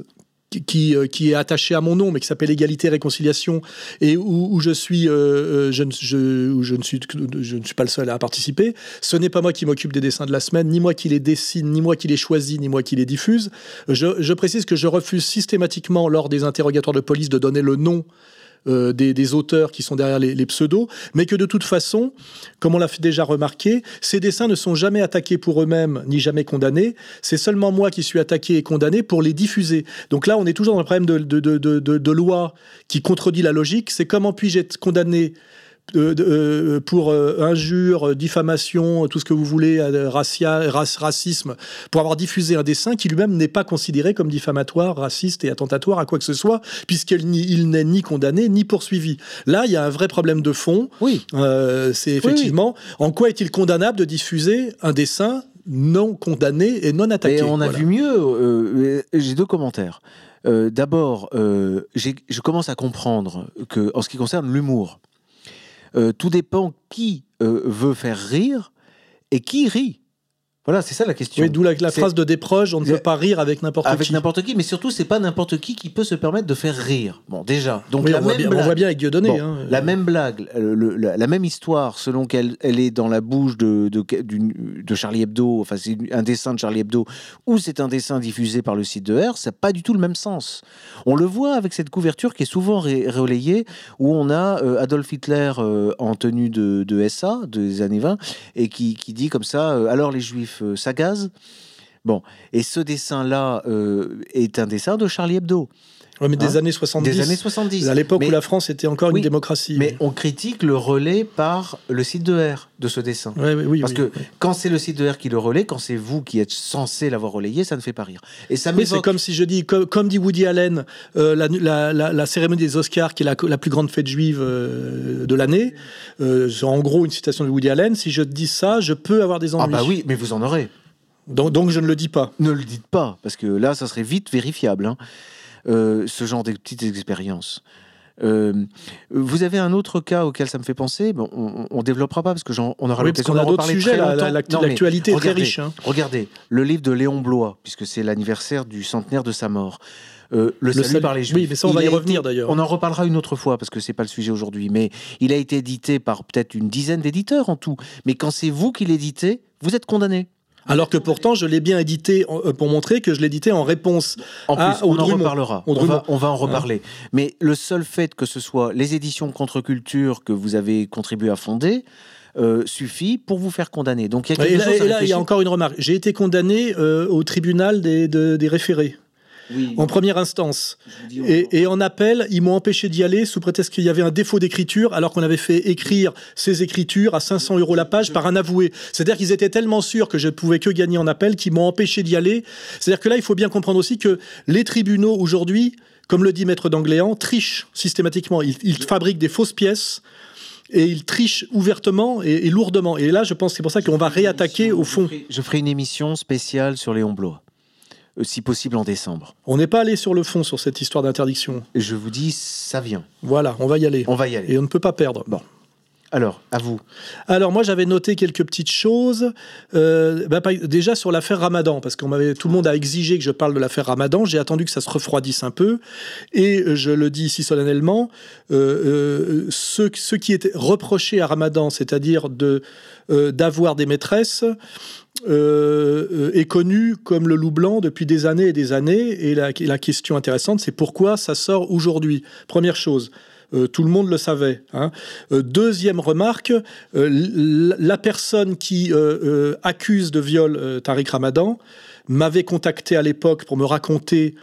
euh, qui est attaché à mon nom, mais qui s'appelle Égalité et Réconciliation, et où, je suis, je, ne, suis, pas le seul à participer. Ce n'est pas moi qui m'occupe des dessins de la semaine, ni moi qui les dessine, ni moi qui les choisis, ni moi qui les diffuse. Je précise que je refuse systématiquement, lors des interrogatoires de police, de donner le nom euh, des, auteurs qui sont derrière les, pseudos, mais que de toute façon, comme on l'a déjà remarqué, ces dessins ne sont jamais attaqués pour eux-mêmes, ni jamais condamnés. C'est seulement moi qui suis attaqué et condamné pour les diffuser. Donc là, on est toujours dans le problème de, de loi qui contredit la logique. C'est comment puis-je être condamné euh, de- pour euh, injure, euh, diffamation, tout ce que vous voulez, racia- race- racisme, pour avoir diffusé un dessin qui lui-même n'est pas considéré comme diffamatoire, raciste et attentatoire à quoi que ce soit, puisqu'il n'est ni condamné ni poursuivi. Là, il y a un vrai problème de fond. Oui, Euh, c'est oui. effectivement en quoi est-il condamnable de diffuser un dessin non condamné et non attaqué? Et on a Voilà. vu mieux. euh, J'ai deux commentaires. D'abord, je commence à comprendre que, en ce qui concerne l'humour, tout dépend qui euh, veut faire rire et qui rit. Voilà, c'est ça la question. Oui, D'où la, phrase de Desproges on ne peut pas rire avec n'importe Avec qui. n'importe qui, mais surtout, c'est pas n'importe qui qui peut se permettre de faire rire. Bon, déjà. Donc, Oui, la on, voit même bien, on blague- voit bien avec Dieudonné. Bon, hein. La même blague, le- la, la même histoire, selon qu'elle elle est dans la bouche de, de, d'une- de Charlie Hebdo, enfin c'est un dessin de Charlie Hebdo, ou c'est un dessin diffusé par le site de R, ça n'a pas du tout le même sens. On le voit avec cette couverture qui est souvent ré- relayée, où on a euh, Adolf Hitler euh, en tenue de, de SA des années 20, et qui, qui dit comme ça, euh, alors les juifs euh, s'agazent. Bon, et ce dessin-là euh, est un dessin de Charlie Hebdo, Ouais, mais des Hein années 70. des années 70. À l'époque Mais- où la France était encore Oui, une démocratie. Mais on critique le relais par le site de R de ce dessin. Ouais, oui, Parce oui, que oui. quand c'est le site de R qui le relaie, quand c'est vous qui êtes censé l'avoir relayé, ça ne fait pas rire. Et ça Oui, c'est comme si je dis, comme, comme dit Woody Allen, euh, la, la- la- la cérémonie des Oscars, qui est la, plus grande fête juive euh, de l'année, euh, c'est en gros une citation de Woody Allen. Si je dis ça, je peux avoir des Ah ennuis. bah oui, mais vous en aurez. Donc, donc je ne le dis pas. Ne le dites pas, parce que là, ça serait vite vérifiable. hein. Euh, ce genre de petites expériences. Euh, vous avez un autre cas auquel ça me fait penser? Bon, on, ne développera pas parce que on aura l'occasion d'en reparler sujets, L'actualité est très riche. Hein. Regardez le livre de Léon Blois, puisque c'est l'anniversaire du centenaire de sa mort. Euh, le, salut, par les Juifs. Oui, mais ça, on va y revenir d'ailleurs. On en reparlera une autre fois parce que c'est pas le sujet aujourd'hui. Mais il a été édité par peut-être une dizaine d'éditeurs en tout. Mais quand c'est vous qui l'éditez, vous êtes condamné. Alors que pourtant, je l'ai bien édité euh, pour montrer que je l'éditais en réponse en plus, on en reparlera. On va, on va, en reparler. Mais le seul fait que ce soit les éditions Contre-Culture que vous avez contribué à fonder, euh, suffit pour vous faire condamner. Donc il y a et là, il y a encore une remarque. J'ai été condamné euh, au tribunal des, des référés en première instance. Et, en appel, ils m'ont empêché d'y aller sous prétexte qu'il y avait un défaut d'écriture, alors qu'on avait fait écrire ces écritures à 500 euros la page par un avoué. C'est-à-dire qu'ils étaient tellement sûrs que je ne pouvais que gagner en appel qu'ils m'ont empêché d'y aller. C'est-à-dire que là, il faut bien comprendre aussi que les tribunaux aujourd'hui, comme le dit Maître d'Angléan, trichent systématiquement. Ils, fabriquent des fausses pièces et ils trichent ouvertement et, lourdement. Et là, je pense que c'est pour ça qu'on va réattaquer au fond. Je ferai une émission spéciale sur Léon Blois. Euh, si possible en décembre. On n'est pas allé sur le fond sur cette histoire d'interdiction. Je vous dis, ça vient. Voilà, on va y aller. On va y aller. Et on ne peut pas perdre. Bon. Alors, à vous. Alors, moi, j'avais noté quelques petites choses. Euh, bah, déjà sur l'affaire Ramadan, parce qu'on m'avait, tout le monde a exigé que je parle de l'affaire Ramadan. J'ai attendu que ça se refroidisse un peu. Et je le dis ici solennellement, euh, ce, ce, qui était reproché à Ramadan, c'est-à-dire de, d'avoir des maîtresses, euh, euh, est connu comme le loup blanc depuis des années et des années. Et la, question intéressante, c'est pourquoi ça sort aujourd'hui? Première chose. Euh, tout le monde le savait. Hein. deuxième remarque, la personne qui accuse de viol Tariq Ramadan m'avait contacté à l'époque pour me raconter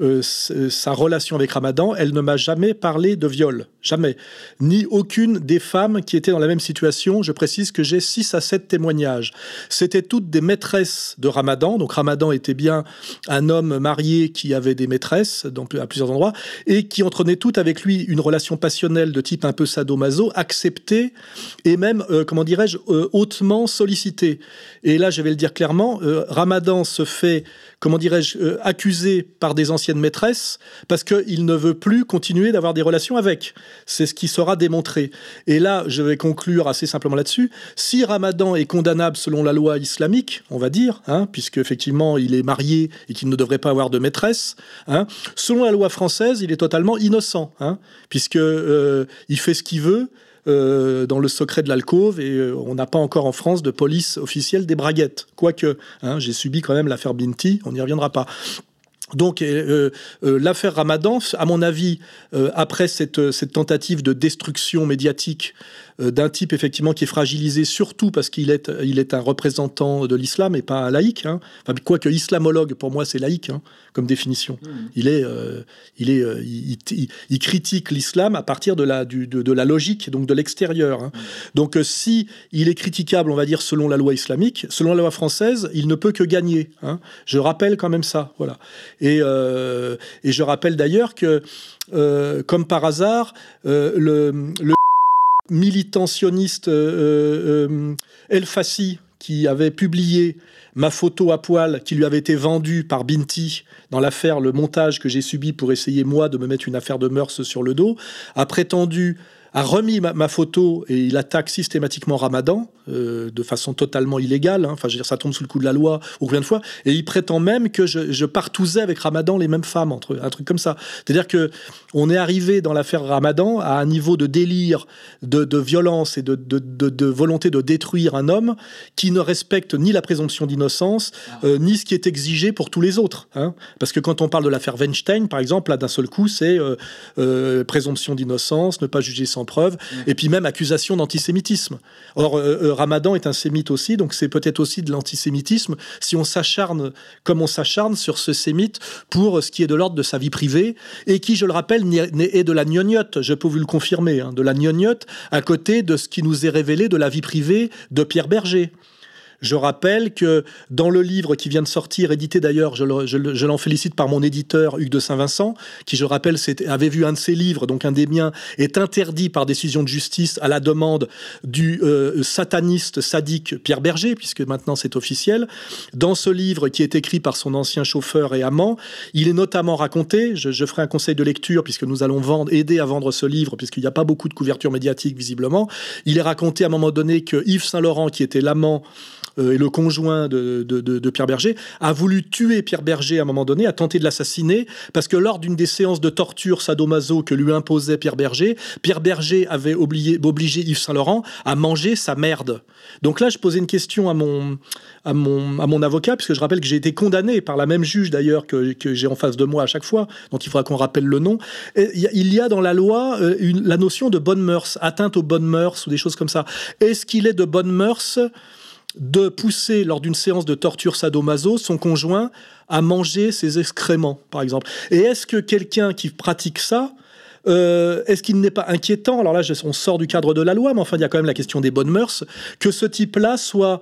euh, sa relation avec Ramadan, elle ne m'a jamais parlé de viol. Jamais. Ni aucune des femmes qui étaient dans la même situation. Je précise que j'ai 6 à 7 témoignages. C'était toutes des maîtresses de Ramadan. Donc Ramadan était bien un homme marié qui avait des maîtresses à plusieurs endroits et qui entretenait toutes avec lui une relation passionnelle de type un peu sadomaso, acceptée et même, euh, comment dirais-je, euh, hautement sollicitée. Et là, je vais le dire clairement, Ramadan se fait comment dirais-je, euh, accusé par des anciennes maîtresses parce qu'il ne veut plus continuer d'avoir des relations avec. C'est ce qui sera démontré. Et là, je vais conclure assez simplement là-dessus. Si Ramadan est condamnable selon la loi islamique, on va dire, hein, puisque effectivement il est marié et qu'il ne devrait pas avoir de maîtresse, hein, selon la loi française, il est totalement innocent, hein, puisque euh, il fait ce qu'il veut. Euh, dans le secret de l'alcôve et euh, on n'a pas encore en France de police officielle des braguettes. Quoique, hein, j'ai subi quand même l'affaire Binti, on n'y reviendra pas. Donc euh, l'affaire Ramadan, à mon avis, après cette, tentative de destruction médiatique d'un type effectivement qui est fragilisé surtout parce qu'il est, il est un représentant de l'islam et pas un laïc. Hein. Enfin, quoique islamologue, pour moi, c'est laïque hein, comme définition. Mmh. Il, est, euh, il, est, euh, il, critique l'islam à partir de la, du, de, la logique, donc de l'extérieur. Hein. Mmh. Donc si il est critiquable, on va dire, selon la loi islamique, selon la loi française, il ne peut que gagner. Je rappelle quand même ça. Voilà. Et, et je rappelle d'ailleurs que, comme par hasard, le, le militant sioniste euh, euh, El Fassi, qui avait publié ma photo à poil qui lui avait été vendue par Binti dans l'affaire Le montage que j'ai subi pour essayer, moi, de me mettre une affaire de mœurs sur le dos, a prétendu a remis ma, photo et il attaque systématiquement Ramadan euh, de façon totalement illégale. Hein. Enfin, je veux dire, ça tombe sous le coup de la loi ou combien de fois. Et il prétend même que je, je, partousais avec Ramadan les mêmes femmes, entre un truc comme ça. C'est-à-dire que on est arrivé dans l'affaire Ramadan à un niveau de délire, de, violence et de, de, volonté de détruire un homme qui ne respecte ni la présomption d'innocence ah. euh, ni ce qui est exigé pour tous les autres. Hein. Parce que quand on parle de l'affaire Weinstein, par exemple, là d'un seul coup, c'est euh, présomption d'innocence, ne pas juger sans preuve, et puis même accusation d'antisémitisme. Or, euh, euh, Ramadan est un sémite aussi, donc c'est peut-être aussi de l'antisémitisme si on s'acharne comme on s'acharne sur ce sémite pour ce qui est de l'ordre de sa vie privée, et qui, je le rappelle, est de la gnognotte, je peux vous le confirmer, hein, de la gnognotte à côté de ce qui nous est révélé de la vie privée de Pierre Berger. Je rappelle que dans le livre qui vient de sortir, édité d'ailleurs, je l'en félicite par mon éditeur Hugues de Saint-Vincent, qui, je rappelle, avait vu un de ses livres, donc un des miens, est interdit par décision de justice à la demande du euh, sataniste sadique Pierre Berger, puisque maintenant c'est officiel. Dans ce livre qui est écrit par son ancien chauffeur et amant, il est notamment raconté, je, ferai un conseil de lecture puisque nous allons vendre, aider à vendre ce livre, puisqu'il n'y a pas beaucoup de couverture médiatique visiblement, il est raconté à un moment donné que Yves Saint-Laurent, qui était l'amant et le conjoint de, Pierre Berger, a voulu tuer Pierre Berger à un moment donné, a tenté de l'assassiner, parce que lors d'une des séances de torture sadomaso que lui imposait Pierre Berger, Pierre Berger avait obligé, Yves Saint-Laurent à manger sa merde. Donc là, je posais une question à mon, à mon, à mon avocat, puisque je rappelle que j'ai été condamné par la même juge d'ailleurs que, j'ai en face de moi à chaque fois, donc il faudra qu'on rappelle le nom. il y a dans la loi euh, la notion de bonne mœurs, atteinte aux bonnes mœurs ou des choses comme ça. Est-ce qu'il est de bonne mœurs de pousser lors d'une séance de torture sadomaso son conjoint à manger ses excréments, par exemple. Et est-ce que quelqu'un qui pratique ça, euh, est-ce qu'il n'est pas inquiétant? Alors là, on sort du cadre de la loi, mais enfin, il y a quand même la question des bonnes mœurs, que ce type-là soit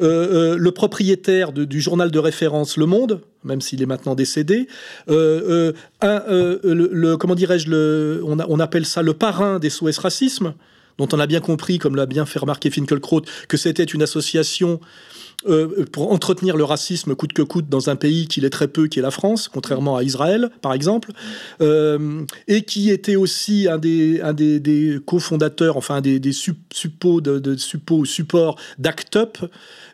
euh, euh, le propriétaire du journal de référence Le Monde, même s'il est maintenant décédé, comment dirais-je, on, on, appelle ça le parrain des SOS Racisme, dont on a bien compris, comme l'a bien fait remarquer Finkelkraut, que c'était une association euh, pour entretenir le racisme coûte que coûte dans un pays qui l'est très peu, qui est la France, contrairement à Israël, par exemple, euh, et qui était aussi un des, un des, cofondateurs, enfin des, des suppos de, de suppos, supports d'Act Up,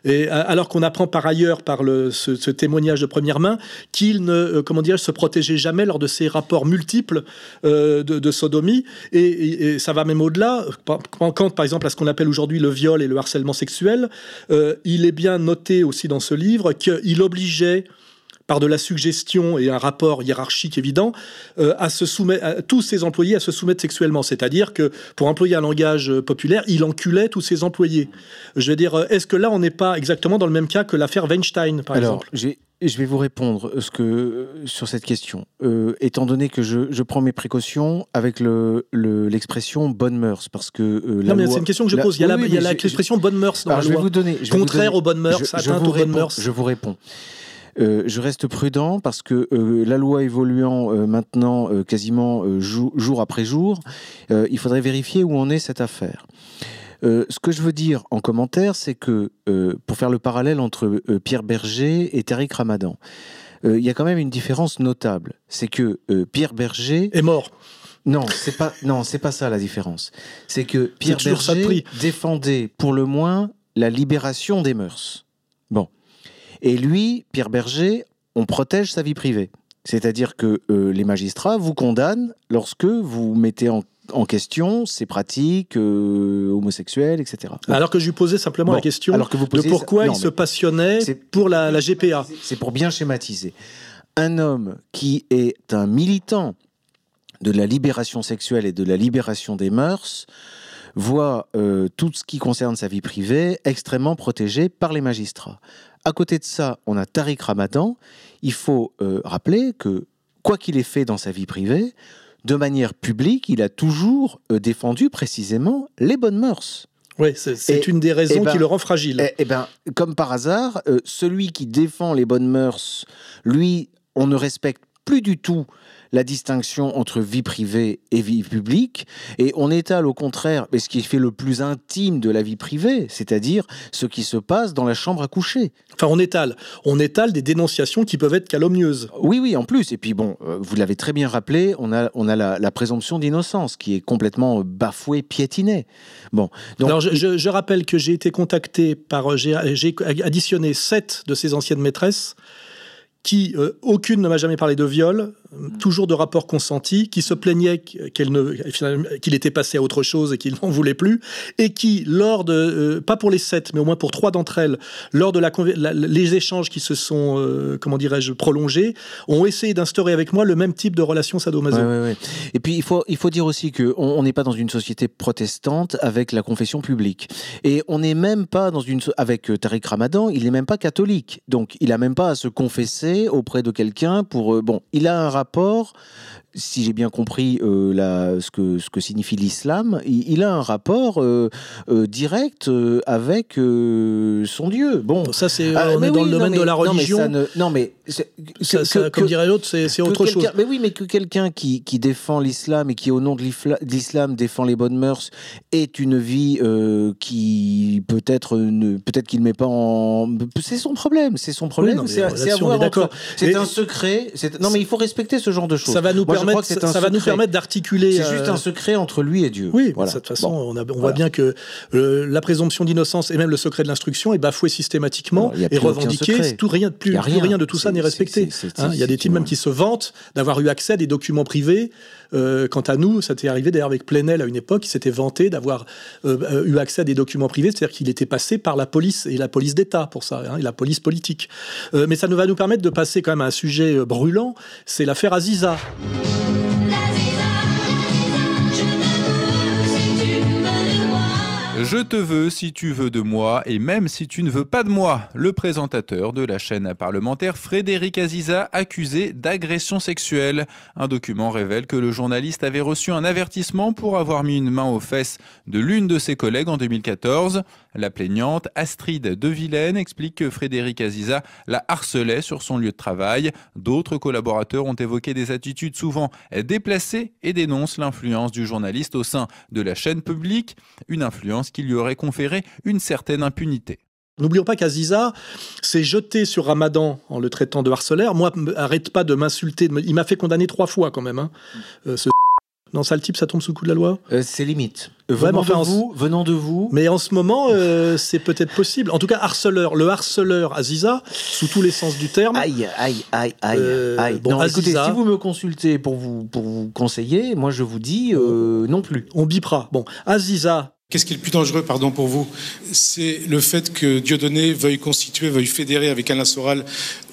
et, alors qu'on apprend par ailleurs, par le, ce, témoignage de première main, qu'il ne euh, comment dire, se protégeait jamais lors de ces rapports multiples de, sodomie, et, et, ça va même au-delà, quand par exemple à ce qu'on appelle aujourd'hui le viol et le harcèlement sexuel, il est bien noté aussi dans ce livre qu'il obligeait par de la suggestion et un rapport hiérarchique évident, euh, à se soumettre, tous ses employés à se soumettre sexuellement. C'est-à-dire que, pour employer un langage populaire, il enculait tous ses employés. Je veux dire, euh, est-ce que là, on n'est pas exactement dans le même cas que l'affaire Weinstein, par Alors, exemple? Je vais vous répondre euh, ce que, sur cette question. étant donné que je, prends mes précautions avec l'expression le, bonne mœurs, parce que. non, mais c'est une question que je pose. il y a l'expression bonne mœurs dans la je loi. Vais vous donner, Contraire aux bonnes mœurs, atteinte aux bonnes mœurs. Je vous réponds. Euh, je reste prudent parce que euh, la loi évoluant euh, maintenant quasiment jour après jour, il faudrait vérifier où en est cette affaire. Ce que je veux dire en commentaire, c'est que pour faire le parallèle entre Pierre Berger et Tariq Ramadan, il y a quand même une différence notable. C'est que Pierre Berger est mort. Non, c'est pas non, c'est pas ça la différence. C'est que Pierre Berger défendait pour le moins la libération des mœurs. Bon. Et lui, Pierre Berger, on protège sa vie privée. C'est-à-dire que euh, les magistrats vous condamnent lorsque vous mettez en, question ses pratiques euh, homosexuelles, etc. Alors que je lui posais simplement la question alors que vous de pourquoi il se passionnait pour la, la GPA. C'est pour bien schématiser. Un homme qui est un militant de la libération sexuelle et de la libération des mœurs voit euh, tout ce qui concerne sa vie privée extrêmement protégé par les magistrats. À côté de ça, on a Tariq Ramadan. Il faut euh, rappeler que, quoi qu'il ait fait dans sa vie privée, de manière publique, il a toujours euh, défendu précisément les bonnes mœurs. Oui, c'est une des raisons eh qui ben, le rend fragile. Eh, eh bien, comme par hasard, euh, celui qui défend les bonnes mœurs, lui, on ne respecte plus du tout la distinction entre vie privée et vie publique, et on étale au contraire ce qui fait le plus intime de la vie privée, c'est-à-dire ce qui se passe dans la chambre à coucher. Enfin, on étale. On étale des dénonciations qui peuvent être calomnieuses. Oui, oui, en plus. Et puis bon, euh, vous l'avez très bien rappelé, on a, on a la, présomption d'innocence qui est complètement bafouée, piétinée. Bon. Donc, Alors, je, rappelle que j'ai été contacté par. J'ai additionné sept de ces anciennes maîtresses qui, euh, aucune ne m'a jamais parlé de viol, toujours de rapports consentis, qui se plaignait qu'il était passé à autre chose et qu'il n'en voulait plus, et qui, lors de, euh, pas pour les sept, mais au moins pour trois d'entre elles, lors de la, les échanges qui se sont, euh, comment dirais-je, prolongés, ont essayé d'instaurer avec moi le même type de relation sadomaso. Et puis il faut, il faut dire aussi qu'on on n'est pas dans une société protestante avec la confession publique, et on n'est même pas dans une, avec Tariq Ramadan, il n'est même pas catholique, donc il a même pas à se confesser auprès de quelqu'un pour, bon, il a un rapport rapport si j'ai bien compris euh, la, ce, que, ce que signifie l'islam, il, a un rapport euh, euh, direct avec son Dieu. Bon, ça c'est ah, on est dans le domaine de la religion. Non mais, comme dirait l'autre, c'est autre chose. Mais oui, mais que quelqu'un qui, qui, défend l'islam et qui au nom de l'islam défend les bonnes mœurs est une vie qui peut-être peut-être qu'il met pas en, c'est son problème, c'est son problème. c'est C'est un secret. Non mais il faut respecter ce genre de choses. Ça va nous permettre, ça va nous permettre d'articuler. C'est juste un secret entre lui et Dieu. Oui, de toute façon, on, on voit bien que euh, la présomption d'innocence et même le secret de l'instruction est bafoué systématiquement et revendiqué. Tout rien de plus, rien. de tout ça n'est respecté. Hein, il y a des types même qui se vantent d'avoir eu accès à des documents privés. Euh, quant à nous, ça t'est arrivé d'ailleurs avec Plenel à une époque, il s'était vanté d'avoir euh, eu accès à des documents privés, c'est-à-dire qu'il était passé par la police et la police d'État pour ça, hein, et la police politique. mais ça nous va nous permettre de passer quand même à un sujet brûlant, c'est l'affaire Aziza. Je te veux si tu veux de moi et même si tu ne veux pas de moi. Le présentateur de la chaîne parlementaire Frédéric Aziza accusé d'agression sexuelle. Un document révèle que le journaliste avait reçu un avertissement pour avoir mis une main aux fesses de l'une de ses collègues en 2014. La plaignante Astrid de Vilaine explique que Frédéric Aziza la harcelait sur son lieu de travail. D'autres collaborateurs ont évoqué des attitudes souvent déplacées et dénoncent l'influence du journaliste au sein de la chaîne publique, une influence qui lui aurait conféré une certaine impunité. N'oublions pas qu'Aziza s'est jeté sur Ramadan en le traitant de harceleur. Moi, arrête pas de m'insulter. Il m'a fait condamner trois fois quand même. Hein. Euh, non, ça le type, ça tombe sous le coup de la loi? Euh, C'est limite. venant, de vous, venant de vous. Mais en ce moment, euh, c'est peut-être possible. En tout cas, harceleur, le harceleur Aziza, sous tous les sens du terme. Aïe, aïe, aïe, aïe. Bon, écoutez, si vous me consultez pour vous, pour vous conseiller, moi je vous dis non plus. On bipera. Bon, Aziza, Qu'est-ce qui est le plus dangereux, pardon, pour vous? C'est le fait que Dieudonné veuille constituer, veuille fédérer avec Alain Soral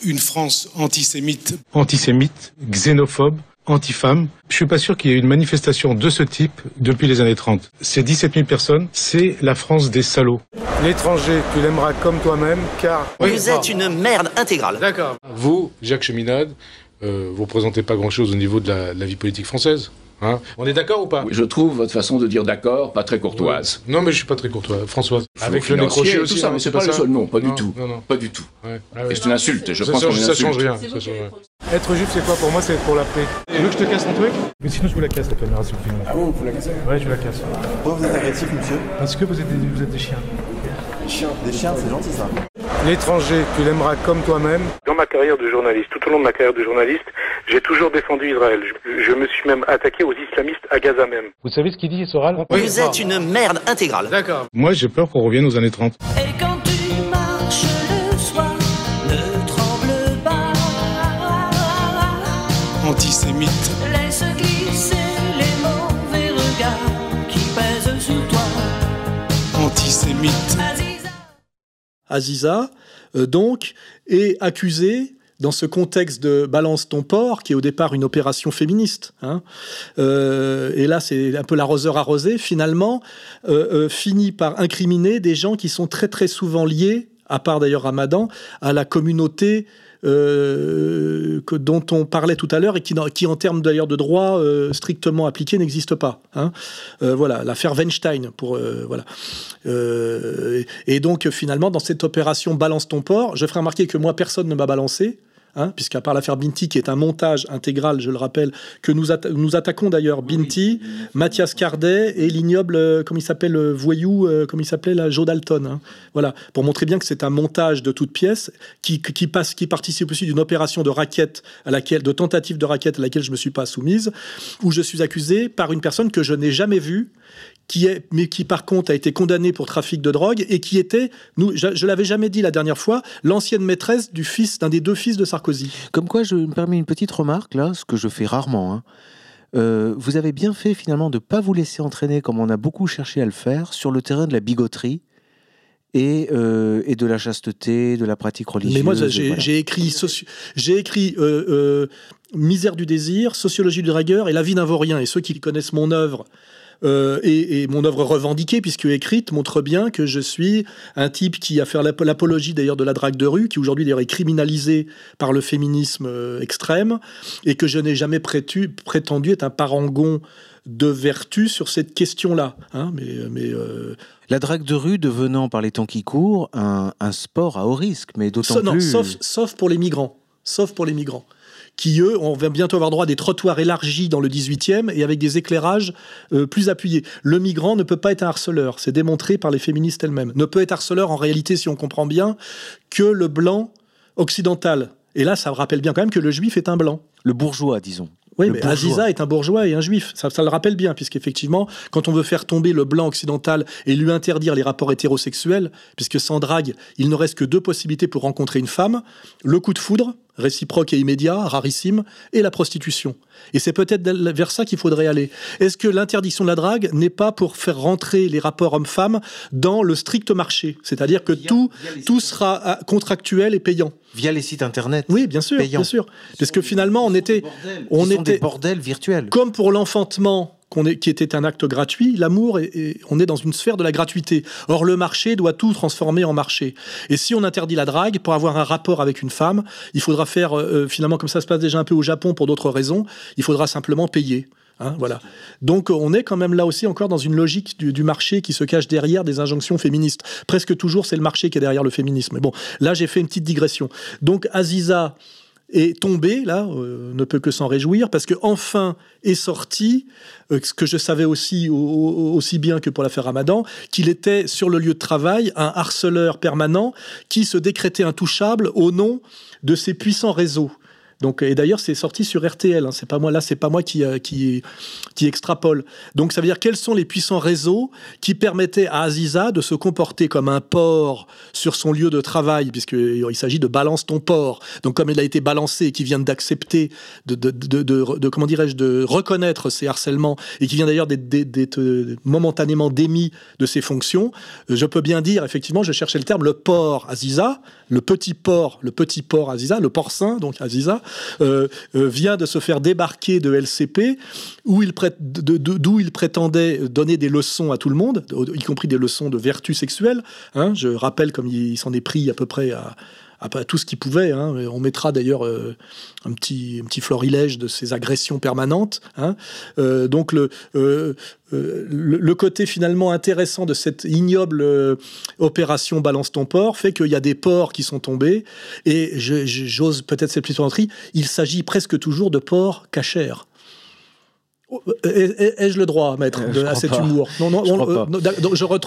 une France antisémite. Antisémite, xénophobe, anti-femme. Je suis pas sûr qu'il y ait une manifestation de ce type depuis les années 30. Ces 17 000 personnes, c'est la France des salauds. L'étranger, tu l'aimeras comme toi-même, car... Vous êtes une merde intégrale. D'accord. Vous, Jacques Cheminade, euh, vous représentez pas grand-chose au niveau de la vie politique française. Hein On est d'accord ou pas Je trouve votre façon de dire d'accord pas très courtoise. Non, mais je suis pas très courtoise, Françoise. Avec le nécrochet aussi. Tout ça, mais c'est pas, le seul. Non, pas du tout. Pas du tout. Ah c'est une insulte. Je pense qu'on ça change rien. Ça change rien. Être juif, c'est quoi pour moi C'est pour la paix. Tu veux que je te casse ton truc? Mais sinon, je vous la casse la caméra, s'il vous plaît. Ah bon, vous la cassez? Ouais, je vous la casse. Pourquoi vous êtes agressif, monsieur? Parce que vous êtes des, vous êtes des chiens. Des chiens Des chiens, c'est gentil ça. L'étranger, tu l'aimeras comme toi-même. Dans ma carrière de journaliste, tout au long de ma carrière de journaliste, j'ai toujours défendu Israël. Je, me suis même attaqué aux islamistes à Gaza même. Vous savez ce qu'il dit, Soral? Vous êtes une merde intégrale. D'accord. Moi, j'ai peur qu'on revienne aux années 30. Et quand Aziza, euh, donc, est accusé dans ce contexte de balance ton port, qui est au départ une opération féministe, hein. euh, et là c'est un peu l'arroseur arrosé, finalement, euh, finit par incriminer des gens qui sont très très souvent liés, à part d'ailleurs Ramadan, à la communauté euh, que, dont on parlait tout à l'heure et qui, en termes d'ailleurs de droit euh, strictement appliqué, n'existe pas. Hein. Euh, voilà, l'affaire Weinstein. Pour, voilà. et donc, finalement, dans cette opération Balance ton port, je ferai remarquer que moi, personne ne m'a balancé. Hein, puisqu'à part l'affaire Binti, qui est un montage intégral, je le rappelle, que nous, nous attaquons d'ailleurs Binti, Mathias Cardet et l'ignoble, euh, comme il s'appelle, euh, voyou, euh, comme il s'appelait, la Joe Dalton. Hein. Voilà, pour montrer bien que c'est un montage de toutes pièces qui, qui, passe, qui participe aussi d'une opération de raquette à laquelle, de tentative de raquette à laquelle je me suis pas soumise, où je suis accusé par une personne que je n'ai jamais vue, qui est, mais qui par contre a été condamné pour trafic de drogue et qui était, nous, je, je l'avais jamais dit la dernière fois, l'ancienne maîtresse du fils d'un des deux fils de Sarkozy. Comme quoi, je me permets une petite remarque là, ce que je fais rarement. Hein. Euh, vous avez bien fait finalement de ne pas vous laisser entraîner comme on a beaucoup cherché à le faire sur le terrain de la bigoterie. Et, euh, et de la chasteté, de la pratique religieuse. Mais moi, j'ai écrit, j'ai écrit euh, Misère du désir, Sociologie du dragueur et La vie d'un vaurien. Et ceux qui connaissent mon œuvre euh, et, mon œuvre revendiquée, puisque écrite, montre bien que je suis un type qui a fait l'apologie d'ailleurs de la drague de rue, qui aujourd'hui d'ailleurs est criminalisé par le féminisme euh, extrême, et que je n'ai jamais prétendu être un parangon de vertu sur cette question-là. Hein, mais, mais euh, La drague de rue devenant, par les temps qui courent, un, sport à haut risque, mais d'autant plus... Sauf, sauf pour les migrants. Sauf pour les migrants qui, eux, on va bientôt avoir droit à des trottoirs élargis dans le 18e et avec des éclairages euh, plus appuyés. Le migrant ne peut pas être un harceleur, c'est démontré par les féministes elles-mêmes. Ne peut être harceleur en réalité, si on comprend bien, que le blanc occidental. Et là, ça rappelle bien quand même que le juif est un blanc. Le bourgeois, disons. Oui, mais Aziza est un bourgeois et un juif. Ça, ça le rappelle bien, puisqu'effectivement, quand on veut faire tomber le blanc occidental et lui interdire les rapports hétérosexuels, puisque sans drague, il ne reste que deux possibilités pour rencontrer une femme, le coup de foudre, réciproque et immédiat, rarissime, et la prostitution. Et c'est peut-être vers ça qu'il faudrait aller. Est-ce que l'interdiction de la drague n'est pas pour faire rentrer les rapports hommes-femmes dans le strict marché? C'est-à-dire que tout, tout sera ah, contractuel et payant Via les sites internet. Oui, bien sûr, bien sûr. Parce que finalement, on était, on était des bordels virtuels. Comme pour l'enfantement qui était un acte gratuit, l'amour, on est dans une sphère de la gratuité. Or, le marché doit tout transformer en marché. Et si on interdit la drague, pour avoir un rapport avec une femme, il faudra faire, euh, euh, finalement, comme ça se passe déjà un peu au Japon pour d'autres raisons, il faudra simplement payer. Hein, voilà. Donc on est quand même là aussi encore dans une logique du, du, marché qui se cache derrière des injonctions féministes. Presque toujours, c'est le marché qui est derrière le féminisme. Mais bon, là j'ai fait une petite digression. Donc Aziza est tombé, là, euh, ne peut que s'en réjouir, parce que enfin est sorti, euh, ce que je savais aussi, aussi bien que pour l'affaire Ramadan, qu'il était sur le lieu de travail un harceleur permanent qui se décrétait intouchable au nom de ses puissants réseaux. Donc, et d'ailleurs, c'est sorti sur RTL. Hein. c'est pas moi là, c'est pas moi qui, euh, qui, qui extrapole. Donc, ça veut dire quels sont les puissants réseaux qui permettaient à Aziza de se comporter comme un porc sur son lieu de travail, puisqu'il s'agit de balance ton porc. Donc, comme il a été balancé et qui vient d'accepter, de, de, de, comment dirais-je, de reconnaître ses harcèlements et qui vient d'ailleurs d'être momentanément démis de ses fonctions, euh, je peux bien dire, effectivement, je cherchais le terme, le porc Aziza, le petit porc, le petit porc Aziza, le porcin, donc Aziza, euh, euh, vient de se faire débarquer de LCP, où il d'où il prétendait donner des leçons à tout le monde, y compris des leçons de vertu sexuelle. Hein. Je rappelle comme il s'en est pris à peu près à à tout ce qu'il pouvait. Hein. On mettra d'ailleurs euh, un, petit, florilège de ces agressions permanentes. Hein. Euh, donc le, euh, le, côté finalement intéressant de cette ignoble opération Balance ton port fait qu'il y a des ports qui sont tombés. Et j'ose peut-être cette plaisanterie, il s'agit presque toujours de ports cachers. Ai-je le droit, maître, euh, à cet humour Non, non, je,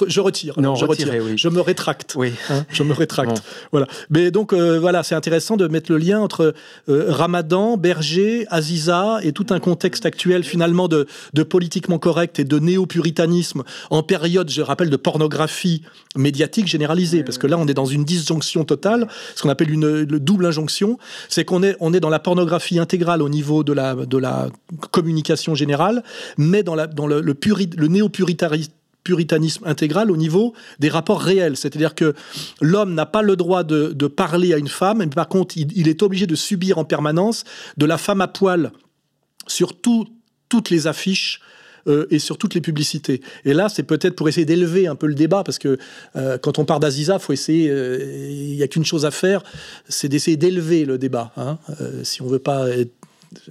je, retire. Non, je retire. Je me rétracte. Oui. Hein, je me rétracte. Voilà. Mais donc, euh, voilà, c'est intéressant de mettre le lien entre euh, Ramadan, Berger, Aziza et tout un contexte actuel, finalement, de, de politiquement correct et de néo-puritanisme en période, je rappelle, de pornographie médiatique généralisée. Parce que là, on est dans une disjonction totale, ce qu'on appelle une, double injonction. C'est qu'on est, on est dans la pornographie intégrale au niveau de la, de la communication générale mais dans, le, le néo-puritanisme intégral au niveau des rapports réels. C'est-à-dire que l'homme n'a pas le droit de, parler à une femme, mais par contre, il, est obligé de subir en permanence de la femme à poil sur toutes les affiches euh, et sur toutes les publicités. Et là, c'est peut-être pour essayer d'élever un peu le débat, parce que euh, quand on part d'Aziza, faut essayer. Euh, il n'y a qu'une chose à faire, c'est d'essayer d'élever le débat. Hein. si on veut pas être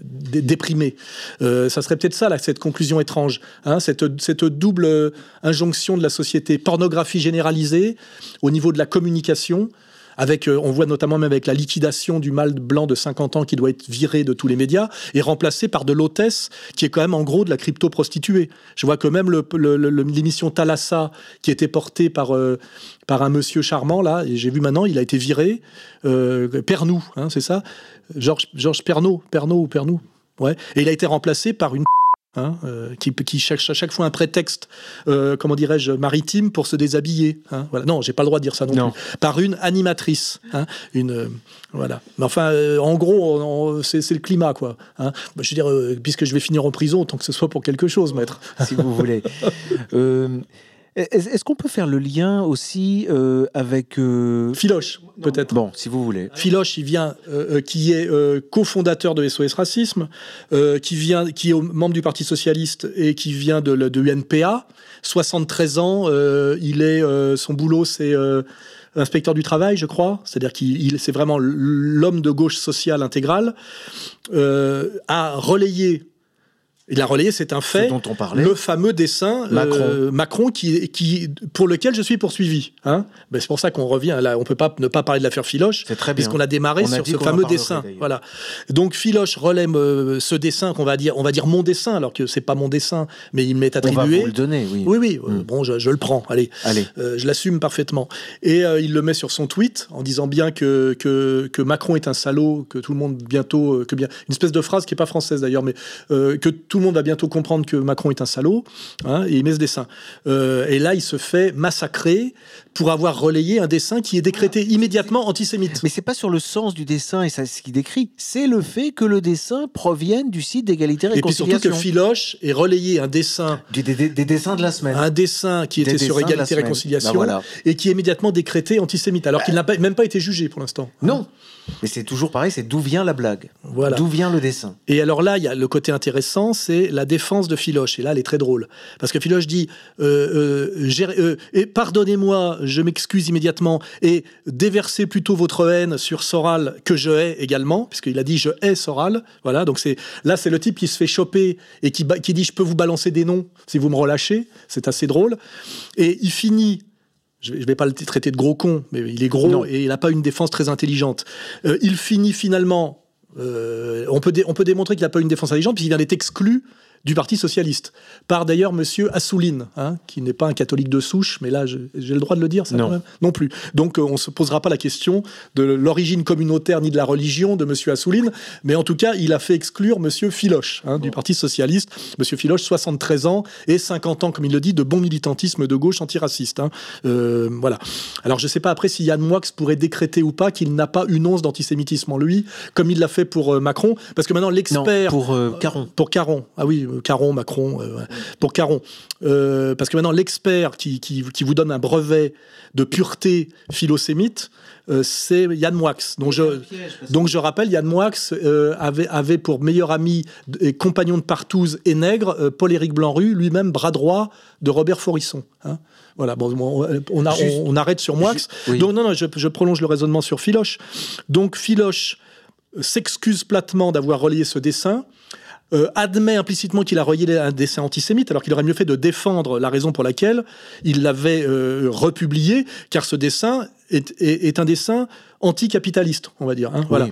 déprimé. Euh, ça serait peut-être ça, là, cette conclusion étrange, hein, cette, double injonction de la société, pornographie généralisée au niveau de la communication, avec, euh, on voit notamment même avec la liquidation du mâle blanc de 50 ans qui doit être viré de tous les médias et remplacé par de l'hôtesse qui est quand même en gros de la crypto-prostituée. Je vois que même l'émission Thalassa qui était portée par, euh, par un monsieur charmant, là, j'ai vu maintenant, il a été viré, euh, Pernou, hein, c'est ça Georges Georges Pernaud, Pernaud ou Pernou Ouais. Et il a été remplacé par une Hein, euh, qui, qui, cherche à chaque fois un prétexte, euh, comment dirais-je, maritime pour se déshabiller. Hein, voilà. Non, j'ai pas le droit de dire ça non, plus. Par une animatrice. Hein, une, euh, voilà. Mais enfin, en gros, c'est le climat, quoi. Hein. Bah, je veux dire, puisque je vais finir en prison, tant que ce soit pour quelque chose, maître. si vous voulez. Est-ce qu'on peut faire le lien aussi euh, avec euh, Philoche, peut-être. Bon, si vous voulez. Philoche, il vient, euh, qui est cofondateur de SOS Racisme, qui vient, qui est membre du Parti socialiste et qui vient de, de l'UNPA. 73 ans, il est, son boulot, c'est inspecteur du travail, je crois. C'est-à-dire qu'il, c'est vraiment l'homme de gauche sociale intégrale, a relayé il a relayé, c'est un fait. dont on parlait. Le fameux dessin euh, Macron, qui, qui, pour lequel je suis poursuivi. Hein ben, c'est pour ça qu'on revient. Là, on peut pas ne pas parler de l'affaire Philoche. C'est très bien. Puisqu'on a démarré sur ce fameux dessin. Voilà. Donc Philoche relaie euh, ce dessin qu'on va dire, on va dire mon dessin, alors que c'est pas mon dessin, mais il m'est attribué. On va vous le donner, oui. Oui, oui. Euh, hmm. bon, je, le prends. Allez. Allez. je l'assume parfaitement. Et il le met sur son tweet en disant bien que, que, que Macron est un salaud, que tout le monde bientôt, que bien, une espèce de phrase qui est pas française d'ailleurs, mais que tout le monde va bientôt comprendre que Macron est un salaud, hein, et il met ce dessin. Euh, et là, il se fait massacrer pour avoir relayé un dessin qui est décrété immédiatement antisémite. Mais c'est pas sur le sens du dessin et ça, ce qu'il décrit, c'est le fait que le dessin provienne du site d'égalité et réconciliation. Et puis surtout que Philoche ait relayé un dessin... des, dessins de la semaine. Un dessin qui était sur égalité et réconciliation bah et qui est immédiatement décrété antisémite, alors qu'il n'a même pas été jugé pour l'instant. Non. Mais c'est toujours pareil, c'est d'où vient la blague voilà. D'où vient le dessin Et alors là, il y a le côté intéressant, c'est la défense de Philoche. Et là, elle est très drôle. Parce que Philoche dit euh, euh, euh Pardonnez-moi, je m'excuse immédiatement, et déversez plutôt votre haine sur Soral, que je hais également, puisqu'il a dit Je hais Soral. Voilà, donc c'est là, c'est le type qui se fait choper et qui, qui dit Je peux vous balancer des noms si vous me relâchez. C'est assez drôle. Et il finit je ne vais pas le traiter de gros con, mais il est gros et il n'a pas une défense très intelligente. Euh, il finit finalement, euh, on, peut on peut démontrer qu'il n'a pas une défense intelligente, puisqu'il vient d'être exclu du Parti socialiste, par d'ailleurs Monsieur Assouline, hein, qui n'est pas un catholique de souche, mais là j'ai le droit de le dire, ça non. non plus. Donc euh, on ne se posera pas la question de l'origine communautaire ni de la religion de Monsieur Assouline, mais en tout cas il a fait exclure Monsieur Filoche hein, du Parti socialiste. Monsieur Filoche, 73 ans et 50 ans, comme il le dit, de bon militantisme de gauche antiraciste. Hein. Euh, voilà. Alors je ne sais pas après si Yann Moix pourrait décréter ou pas qu'il n'a pas une once d'antisémitisme en lui, comme il l'a fait pour euh, Macron, parce que maintenant l'expert pour Caron. Pour Caron, ah oui Caron, Macron, euh, pour Caron. Euh, parce que maintenant, l'expert qui, vous donne un brevet de pureté philosémite, euh, c'est Yann Moix. Donc je, donc je rappelle, Yann Moix avait, avait pour meilleur ami et compagnon de partouze et nègre Paul-Éric Blanru, lui-même bras droit de Robert Forisson. Hein. Voilà, bon, on, on, arrête sur Moix. Donc non, non, je, je, prolonge le raisonnement sur Philoche. Donc Philoche s'excuse platement d'avoir relié ce dessin. Euh, admet implicitement qu'il a relié un dessin antisémite, alors qu'il aurait mieux fait de défendre la raison pour laquelle il l'avait euh, republié, car ce dessin est, un dessin anticapitaliste, on va dire. Hein, voilà.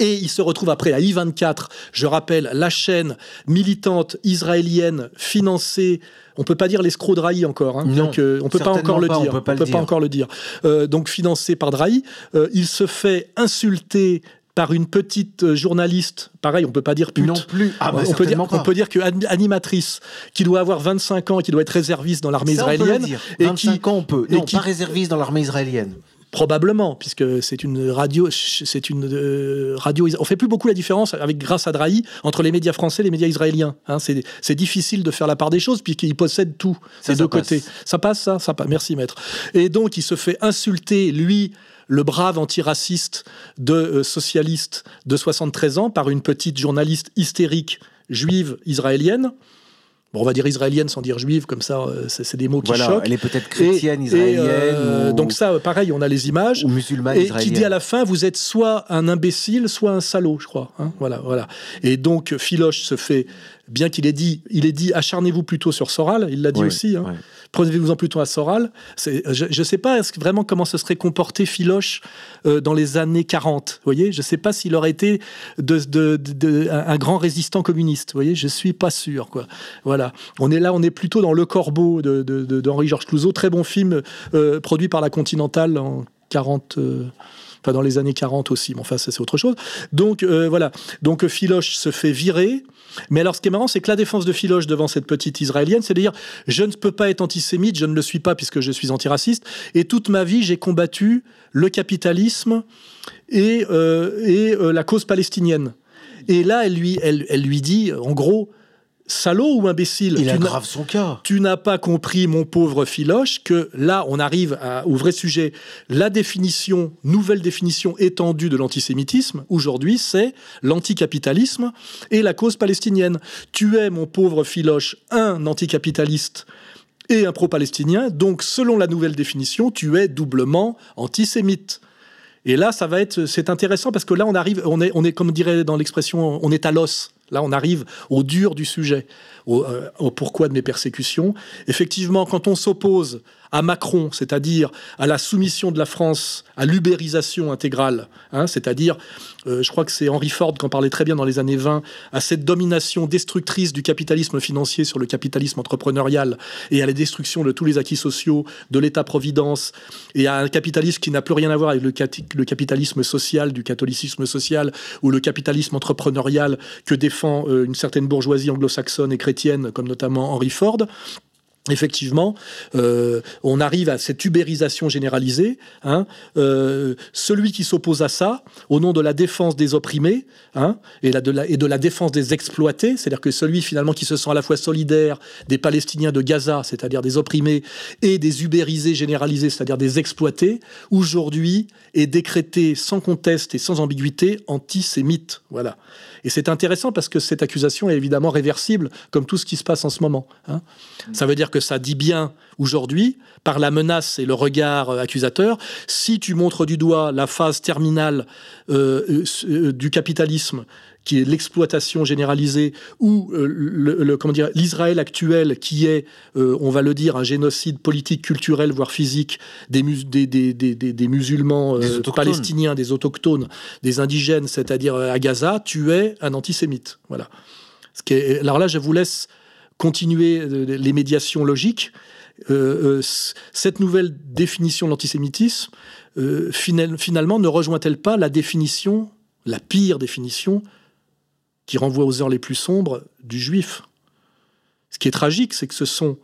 Et il se retrouve après à I24, je rappelle, la chaîne militante israélienne financée on peut pas dire l'escroc Drahi encore. Hein, non, on peut pas encore le dire. On peut pas, pas encore le dire. Euh, donc financé par Drahi, il se fait insulter par une petite euh, journaliste, pareil, on peut pas dire pute. Non plus. Ah bah, on, peut dire, on peut dire que animatrice qui doit avoir 25 ans et qui doit être réserviste dans l'armée israélienne. On peut dire. 25 qui, ans, on peut. Non, qui, pas réserviste dans l'armée israélienne. Probablement, puisque c'est une radio, c'est une euh, radio. On fait plus beaucoup la différence avec grâce à Drahi entre les médias français et les médias israéliens. Hein, c'est difficile de faire la part des choses puisqu'ils possèdent tout ces deux côtés. Ça passe, ça, ça passe. Merci maître. Et donc il se fait insulter lui le brave antiraciste de euh, socialiste de 73 ans par une petite journaliste hystérique juive israélienne. Bon, on va dire israélienne sans dire juive, comme ça, euh, c'est des mots qui voilà, choquent. Elle est peut-être chrétienne, israélienne. Euh, donc ça, pareil, on a les images. Ou musulmane Et qui dit à la fin, vous êtes soit un imbécile, soit un salaud, je crois. Hein. voilà, voilà. Et donc Philoche se fait, bien qu'il ait dit, il est dit, acharnez-vous plutôt sur Soral. Il l'a dit aussi. Hein prenez-vous-en plutôt à Soral. Je ne sais pas vraiment comment se serait comporté Philoche euh, dans les années 40. Voyez, je ne sais pas s'il aurait été un grand résistant communiste. Voyez, je suis pas sûr. Voilà, on est là, on est plutôt dans Le Corbeau d'Henri Georges Clouzot, très bon film euh, produit par la Continentale en 40 enfin dans les années 40 aussi, mais enfin ça c'est autre chose. Donc euh, voilà, donc Philoche se fait virer. Mais alors ce qui est marrant, c'est que la défense de Philoche devant cette petite israélienne, c'est de dire je ne peux pas être antisémite, je ne le suis pas puisque je suis antiraciste, et toute ma vie j'ai combattu le capitalisme et, euh, et euh, la cause palestinienne. Et là, elle lui, elle, elle lui dit, en gros, salaud ou imbécile Il Tu aggrave son cas. tu n'as pas compris, mon pauvre Philoche, que là, on arrive à- au vrai sujet. La définition, nouvelle définition étendue de l'antisémitisme, aujourd'hui, c'est l'anticapitalisme et la cause palestinienne. Tu es, mon pauvre Philoche, un anticapitaliste et un pro-palestinien, donc selon la nouvelle définition, tu es doublement antisémite. Et là, ça va être, c'est intéressant parce que là, on arrive, on est, on est comme dirait dans l'expression, on est à l'os. Là, on arrive au dur du sujet, au, euh, au pourquoi de mes persécutions. Effectivement, quand on s'oppose à Macron, c'est-à-dire à la soumission de la France à l'ubérisation intégrale, hein, c'est-à-dire, euh, je crois que c'est Henry Ford qui en parlait très bien dans les années 20, à cette domination destructrice du capitalisme financier sur le capitalisme entrepreneurial et à la destruction de tous les acquis sociaux, de l'État-providence, et à un capitalisme qui n'a plus rien à voir avec le, capitalisme social, du catholicisme social, ou le capitalisme entrepreneurial que défend euh, une certaine bourgeoisie anglo-saxonne et chrétienne, comme notamment Henry Ford. Effectivement, euh, on arrive à cette ubérisation généralisée. hein. Euh, celui qui s'oppose à ça, au nom de la défense des opprimés hein, et, de la défense des exploités, c'est-à-dire que celui finalement qui se sent à la fois solidaire des Palestiniens de Gaza, c'est-à-dire des opprimés, et des ubérisés généralisés, c'est-à-dire des exploités, aujourd'hui est décrété sans conteste et sans ambiguïté antisémite. Voilà. Et c'est intéressant parce que cette accusation est évidemment réversible, comme tout ce qui se passe en ce moment. hein. Ça veut dire que ça dit bien aujourd'hui, par la menace et le regard euh, accusateur, si tu montres du doigt la phase terminale euh, euh, du capitalisme, qui est l'exploitation généralisée, ou euh, le, le- comment dire l'Israël actuel, qui est, euh, on va le dire, un génocide politique, culturel, voire physique des, mus- des, des, des, des- musulmans euh, palestiniens, des autochtones, des indigènes, c'est-à-dire à Gaza, tu es un antisémite. Voilà. Ce qui est- alors là, je vous laisse continuer les médiations logiques. Euh, euh, cette nouvelle définition de l'antisémitisme, euh, final- finalement, ne rejoint-elle pas la définition, la pire définition, qui renvoie aux heures les plus sombres du juif Ce qui est tragique, c'est que ce sont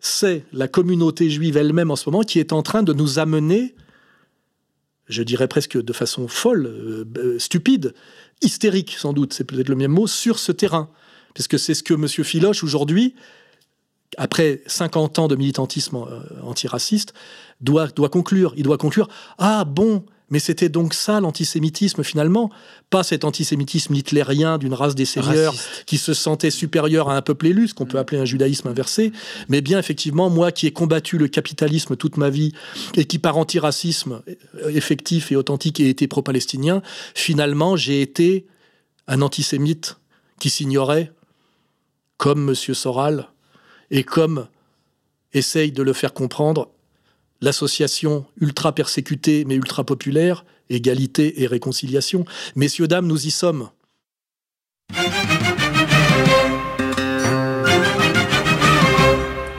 c'est la communauté juive elle-même en ce moment qui est en train de nous amener, je dirais presque de façon folle, euh, stupide, hystérique sans doute, c'est peut-être le même mot, sur ce terrain. Puisque c'est ce que M. Philoche, aujourd'hui, après 50 ans de militantisme euh, antiraciste, doit, doit conclure. Il doit conclure Ah bon, mais c'était donc ça l'antisémitisme finalement Pas cet antisémitisme hitlérien d'une race des seigneurs Raciste. qui se sentait supérieur à un peuple élu, ce qu'on peut appeler un judaïsme inversé, mais bien effectivement, moi qui ai combattu le capitalisme toute ma vie et qui par antiracisme euh, effectif et authentique ai été pro-palestinien, finalement j'ai été un antisémite qui s'ignorait, comme M. Soral, et comme essaye de le faire comprendre l'association ultra persécutée mais ultra populaire, égalité et réconciliation. Messieurs, dames, nous y sommes.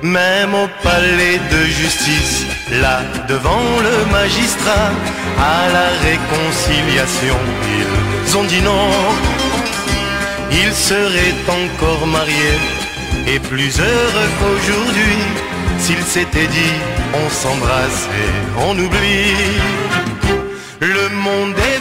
Même au palais de justice, là devant le magistrat, à la réconciliation, ils ont dit non. Ils seraient encore mariés et plus heureux qu'aujourd'hui s'ils s'étaient dit on s'embrasse et on oublie. Le monde est